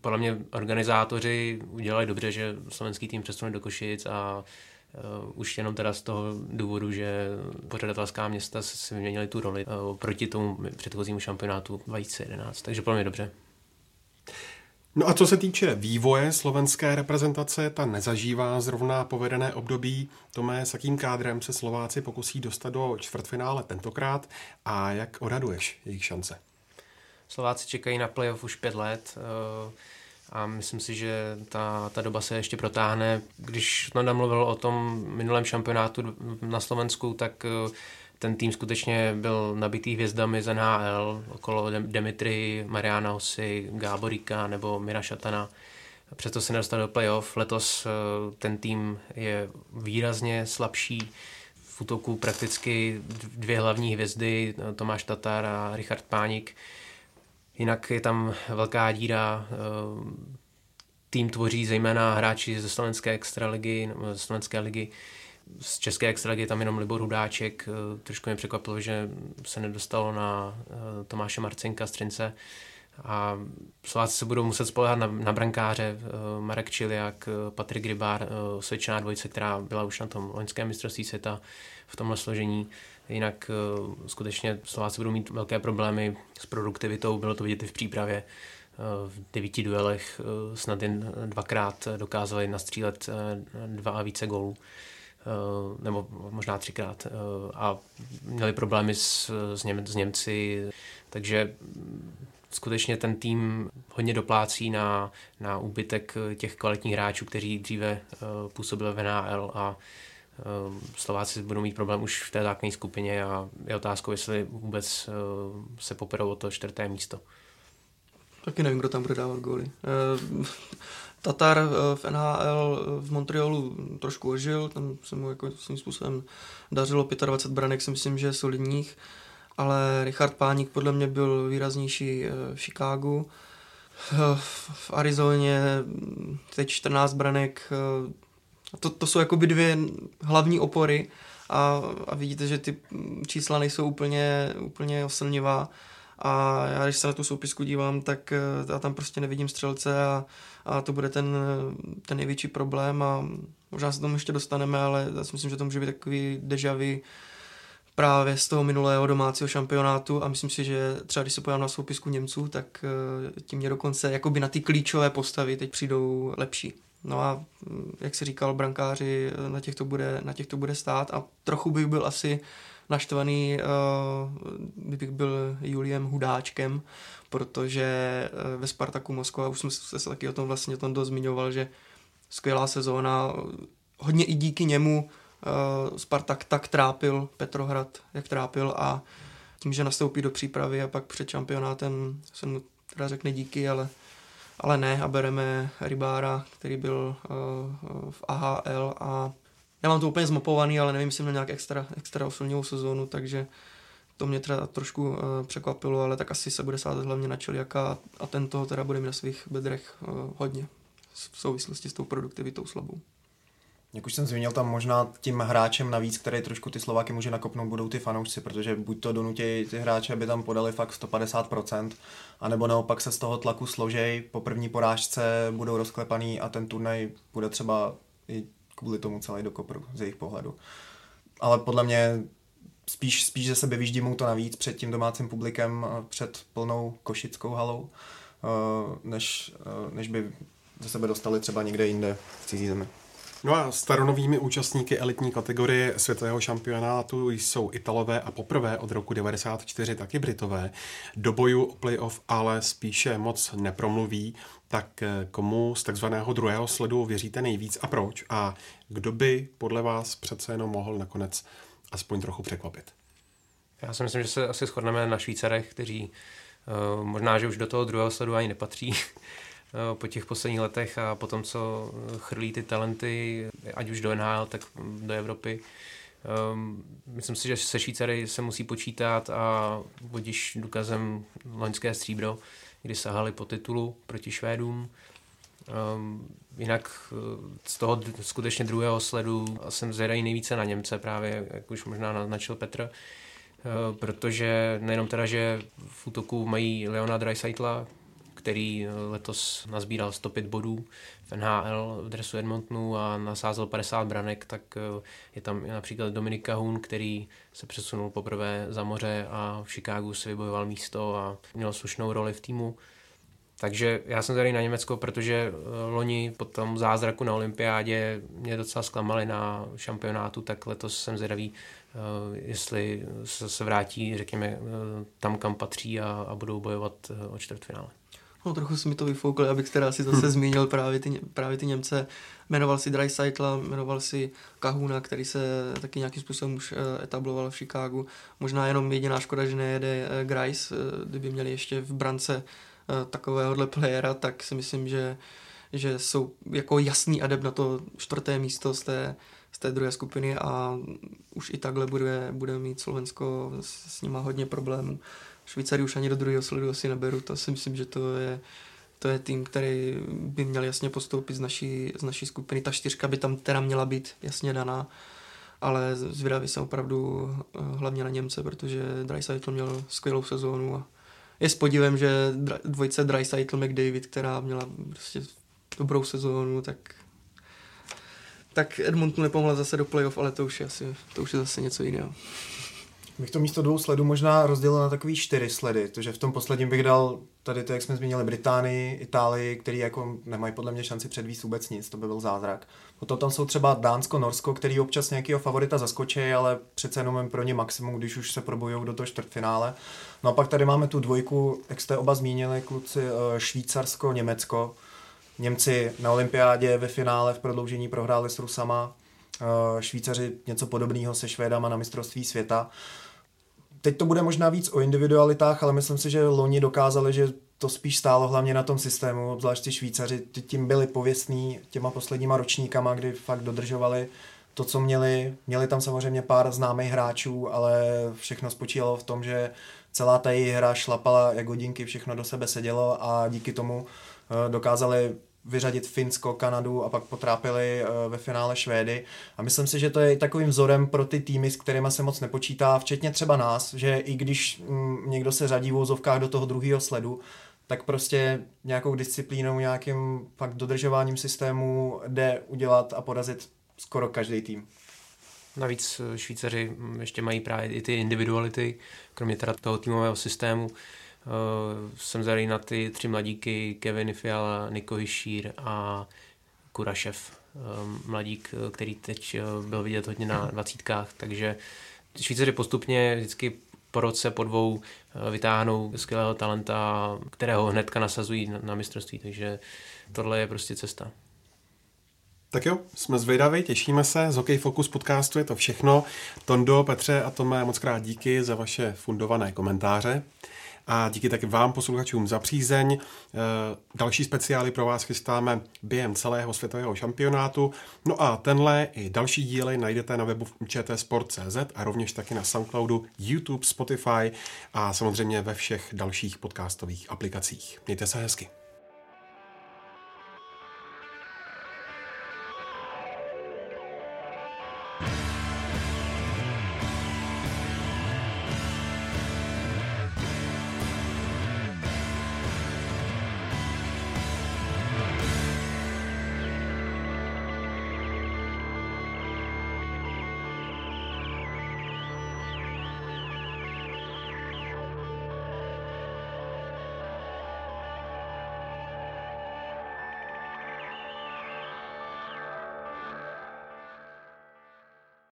podle mě organizátoři udělali dobře, že slovenský tým přesunuli do Košic a už jenom teda z toho důvodu, že pořadatelská města si vyměnili tu roli uh, proti tomu předchozímu šampionátu 2011. Takže pro mě dobře. No a co se týče vývoje slovenské reprezentace, ta nezažívá zrovna povedené období. Tome, s jakým kádrem se Slováci pokusí dostat do čtvrtfinále tentokrát a jak odhaduješ jejich šance? Slováci čekají na playoff už pět let. A myslím si, že ta, ta doba se ještě protáhne. Když Nanda mluvil o tom minulém šampionátu na Slovensku, tak eh, ten tým skutečně byl nabitý hvězdami z NHL, okolo Demitry, Mariana Hosy, Gáboríka nebo Mira Šatana. Přesto se nedostal do playoff. Letos eh, ten tým je výrazně slabší. V útoku prakticky dvě hlavní hvězdy, Tomáš Tatar a Richard Pánik Jinak je tam velká díra, eh, tým tvoří zejména hráči ze slovenské extraligy, ze slovenské ligy, z české extraligy je tam jenom Libor Hudáček, eh, trošku mě překvapilo, že se nedostalo na eh, Tomáše Marcinka Strince a Slováci se budou muset spolehat na, na brankáře Marek Čiliak, Patrik Rybár, osvědčená dvojice, která byla už na tom loňském mistrovství světa v tomhle složení. Jinak uh, skutečně Slováci budou mít velké problémy s produktivitou, bylo to vidět i v přípravě. Uh, v devíti duelech uh, snad jen dvakrát dokázali nastřílet dva a více gólů nebo možná třikrát. A měli problémy s, s, Něm, s Němci, takže skutečně ten tým hodně doplácí na, na úbytek těch kvalitních hráčů, kteří dříve působili v NHL a Slováci budou mít problém už v té základní skupině a je otázkou, jestli vůbec ehm, se poperou o to čtvrté místo. Taky nevím, kdo tam bude dávat góly. Ehm, Tatar v NHL v Montrealu trošku ožil, tam se mu jako svým způsobem dařilo 25 branek, si myslím, že solidních, ale Richard Páník podle mě byl výraznější v Chicagu. V Arizoně teď 14 branek, to, to jsou jakoby dvě hlavní opory a, a vidíte, že ty čísla nejsou úplně, úplně oslnivá. A já, když se na tu soupisku dívám, tak eh, já tam prostě nevidím střelce a, a to bude ten, ten největší problém a Možná se tomu ještě dostaneme, ale já si myslím, že to může být takový deja vu právě z toho minulého domácího šampionátu a myslím si, že třeba když se podívám na soupisku Němců, tak eh, tím mě dokonce jakoby na ty klíčové postavy teď přijdou lepší. No a jak si říkal, brankáři, eh, na těch to bude, na těch to bude stát a trochu bych byl asi naštvaný, eh, kdybych byl Juliem Hudáčkem, protože ve Spartaku Moskva, už jsme se taky o tom vlastně tom dozmiňoval, že skvělá sezóna, hodně i díky němu Spartak tak trápil Petrohrad, jak trápil a tím, že nastoupí do přípravy a pak před šampionátem se mu teda řekne díky, ale, ale ne a bereme Rybára, který byl uh, v AHL a já mám to úplně zmapovaný, ale nevím, jestli měl nějak extra, extra osilňovou sezónu, takže to mě teda trošku uh, překvapilo, ale tak asi se bude sázet hlavně na Čeliaka a ten toho teda bude mít na svých bedrech uh, hodně v souvislosti s tou produktivitou slabou. Jak už jsem zmínil, tam možná tím hráčem navíc, který trošku ty Slováky může nakopnout, budou ty fanoušci, protože buď to donutí ty hráče, aby tam podali fakt 150%, anebo naopak se z toho tlaku složej, po první porážce budou rozklepaný a ten turnaj bude třeba i kvůli tomu celý do kopru z jejich pohledu. Ale podle mě spíš, spíš ze sebe vyždímou to navíc před tím domácím publikem, před plnou košickou halou, eh, než, eh, než by ze sebe dostali třeba někde jinde v cizí zemi. No a staronovými účastníky elitní kategorie světového šampionátu jsou Italové a poprvé od roku 94 taky Britové. Do boju o playoff ale spíše moc nepromluví, tak eh, komu z takzvaného druhého sledu věříte nejvíc a proč? A kdo by podle vás přece jenom mohl nakonec aspoň trochu překvapit? Já si myslím, že se asi shodneme na Švýcarech, kteří uh, možná, že už do toho druhého sledu ani nepatří, po těch posledních letech a po tom, co chrlí ty talenty, ať už do NHL, tak do Evropy. Um, myslím si, že se Švýcary se musí počítat a budíš důkazem loňské stříbro, kdy sahali po titulu proti Švédům. Um, jinak eh, z toho skutečně druhého sledu jsem zvědavý nejvíce na Němce právě, jak už možná naznačil Petr, protože nejenom teda, že v útoku mají Leona Dreisaitla, který letos nazbíral 105 bodů v NHL v dresu Edmontonu a nasázel 50 branek, tak eh, je tam například Dominika Hun, který se přesunul poprvé za moře a v Chicagu si vybojoval místo a měl slušnou roli v týmu. Takže já jsem tady na Německo, protože eh, loni po tom zázraku na olympiádě mě docela zklamali na šampionátu, tak letos jsem zvědavý, eh, jestli se vrátí, řekněme, tam, kam patří a, a budou bojovat o čtvrtfinále. No trochu si mi to vyfoukli, abych teda si zase zmínil právě ty, právě ty Němce. Jmenoval si Dreisaitla, jmenoval si Kahuna, který se taky nějakým způsobem už eh, etabloval v Chicagu. Možná jenom jediná škoda, že nejede eh, Grice, eh, kdyby měli ještě v brance takovéhohle playera, tak si myslím, že, že jsou jako jasný adept na to čtvrté místo z té, z té druhé skupiny a už i takhle bude, bude mít Slovensko s, s nima hodně problémů. Švýcary už ani do druhého sledu asi neberu, to si myslím, že to je, to je tým, který by měl jasně postoupit z naší, z naší skupiny. Ta čtyřka by tam teda měla být jasně daná, ale zvědavý jsem opravdu eh, hlavně na Němce, protože Dreisaitl měl skvělou sezónu a je s podívem, že dvojice Dreisaitl McDavid, která měla prostě dobrou sezónu, tak tak Edmonton nepomohla zase do playoff, ale to už je asi, to už je zase něco jiného. Bych to místo dvou sledů možná rozdělil na takový čtyři sledy, protože v tom posledním bych dal tady to, jak jsme zmínili, Británii, Itálii, který jako nemají podle mě šanci předvíst vůbec nic, to by byl zázrak. Potom tam jsou třeba Dánsko, Norsko, který občas nějakého favorita zaskočí, ale přece jenom pro ně maximum, když už se probojují do toho čtvrtfinále. No a pak tady máme tu dvojku, jak jste oba zmínili, kluci, eh, Švýcarsko, Německo. Němci na olympiádě ve finále v prodloužení prohráli s Rusama, eh, Švýcaři něco podobného se Švédama na mistrovství světa teď to bude možná víc o individualitách, ale myslím si, že loni dokázali, že to spíš stálo hlavně na tom systému, obzvlášť ty Švýcaři tím byli pověstní těma posledníma ročníkama, kdy fakt dodržovali to, co měli. Měli tam samozřejmě pár známých hráčů, ale všechno spočívalo v tom, že celá ta její hra šlapala jak hodinky, všechno do sebe sedělo a díky tomu eh, dokázali vyřadit Finsko, Kanadu a pak potrápili eh, ve finále Švédy. A myslím si, že to je takovým vzorem pro ty týmy, s kterými se moc nepočítá, včetně třeba nás, že i když mm, někdo se řadí v úzovkách do toho druhého sledu, tak prostě nějakou disciplínou, nějakým fakt dodržováním systému jde udělat a porazit skoro každý tým. Navíc eh, Švýcaři hm, ještě mají právě i ty individuality, kromě teda toho týmového systému. Uh, jsem zvědavý na ty tři mladíky, Kevin Fiala, Niko Hišír a Kurašev, um, mladík, který teď byl vidět hodně na dvacítkách, takže Švýcaři postupně vždycky po roce, po dvou vytáhnou skvělého talenta, kterého hnedka nasazují na, mistrovství, takže tohle je prostě cesta. Tak jo, jsme zvědaví, těšíme se. Z Hokej Focus podcastu je to všechno. Tondo, Petře a Tome, moc krát díky za vaše fundované komentáře. A díky taky vám, posluchačům, za přízeň. E, další speciály pro vás chystáme během celého světového šampionátu. No a tenhle i další díly najdete na webu čtsport.cz a rovněž taky na Soundcloudu, YouTube, Spotify a samozřejmě ve všech dalších podcastových aplikacích. Mějte se hezky.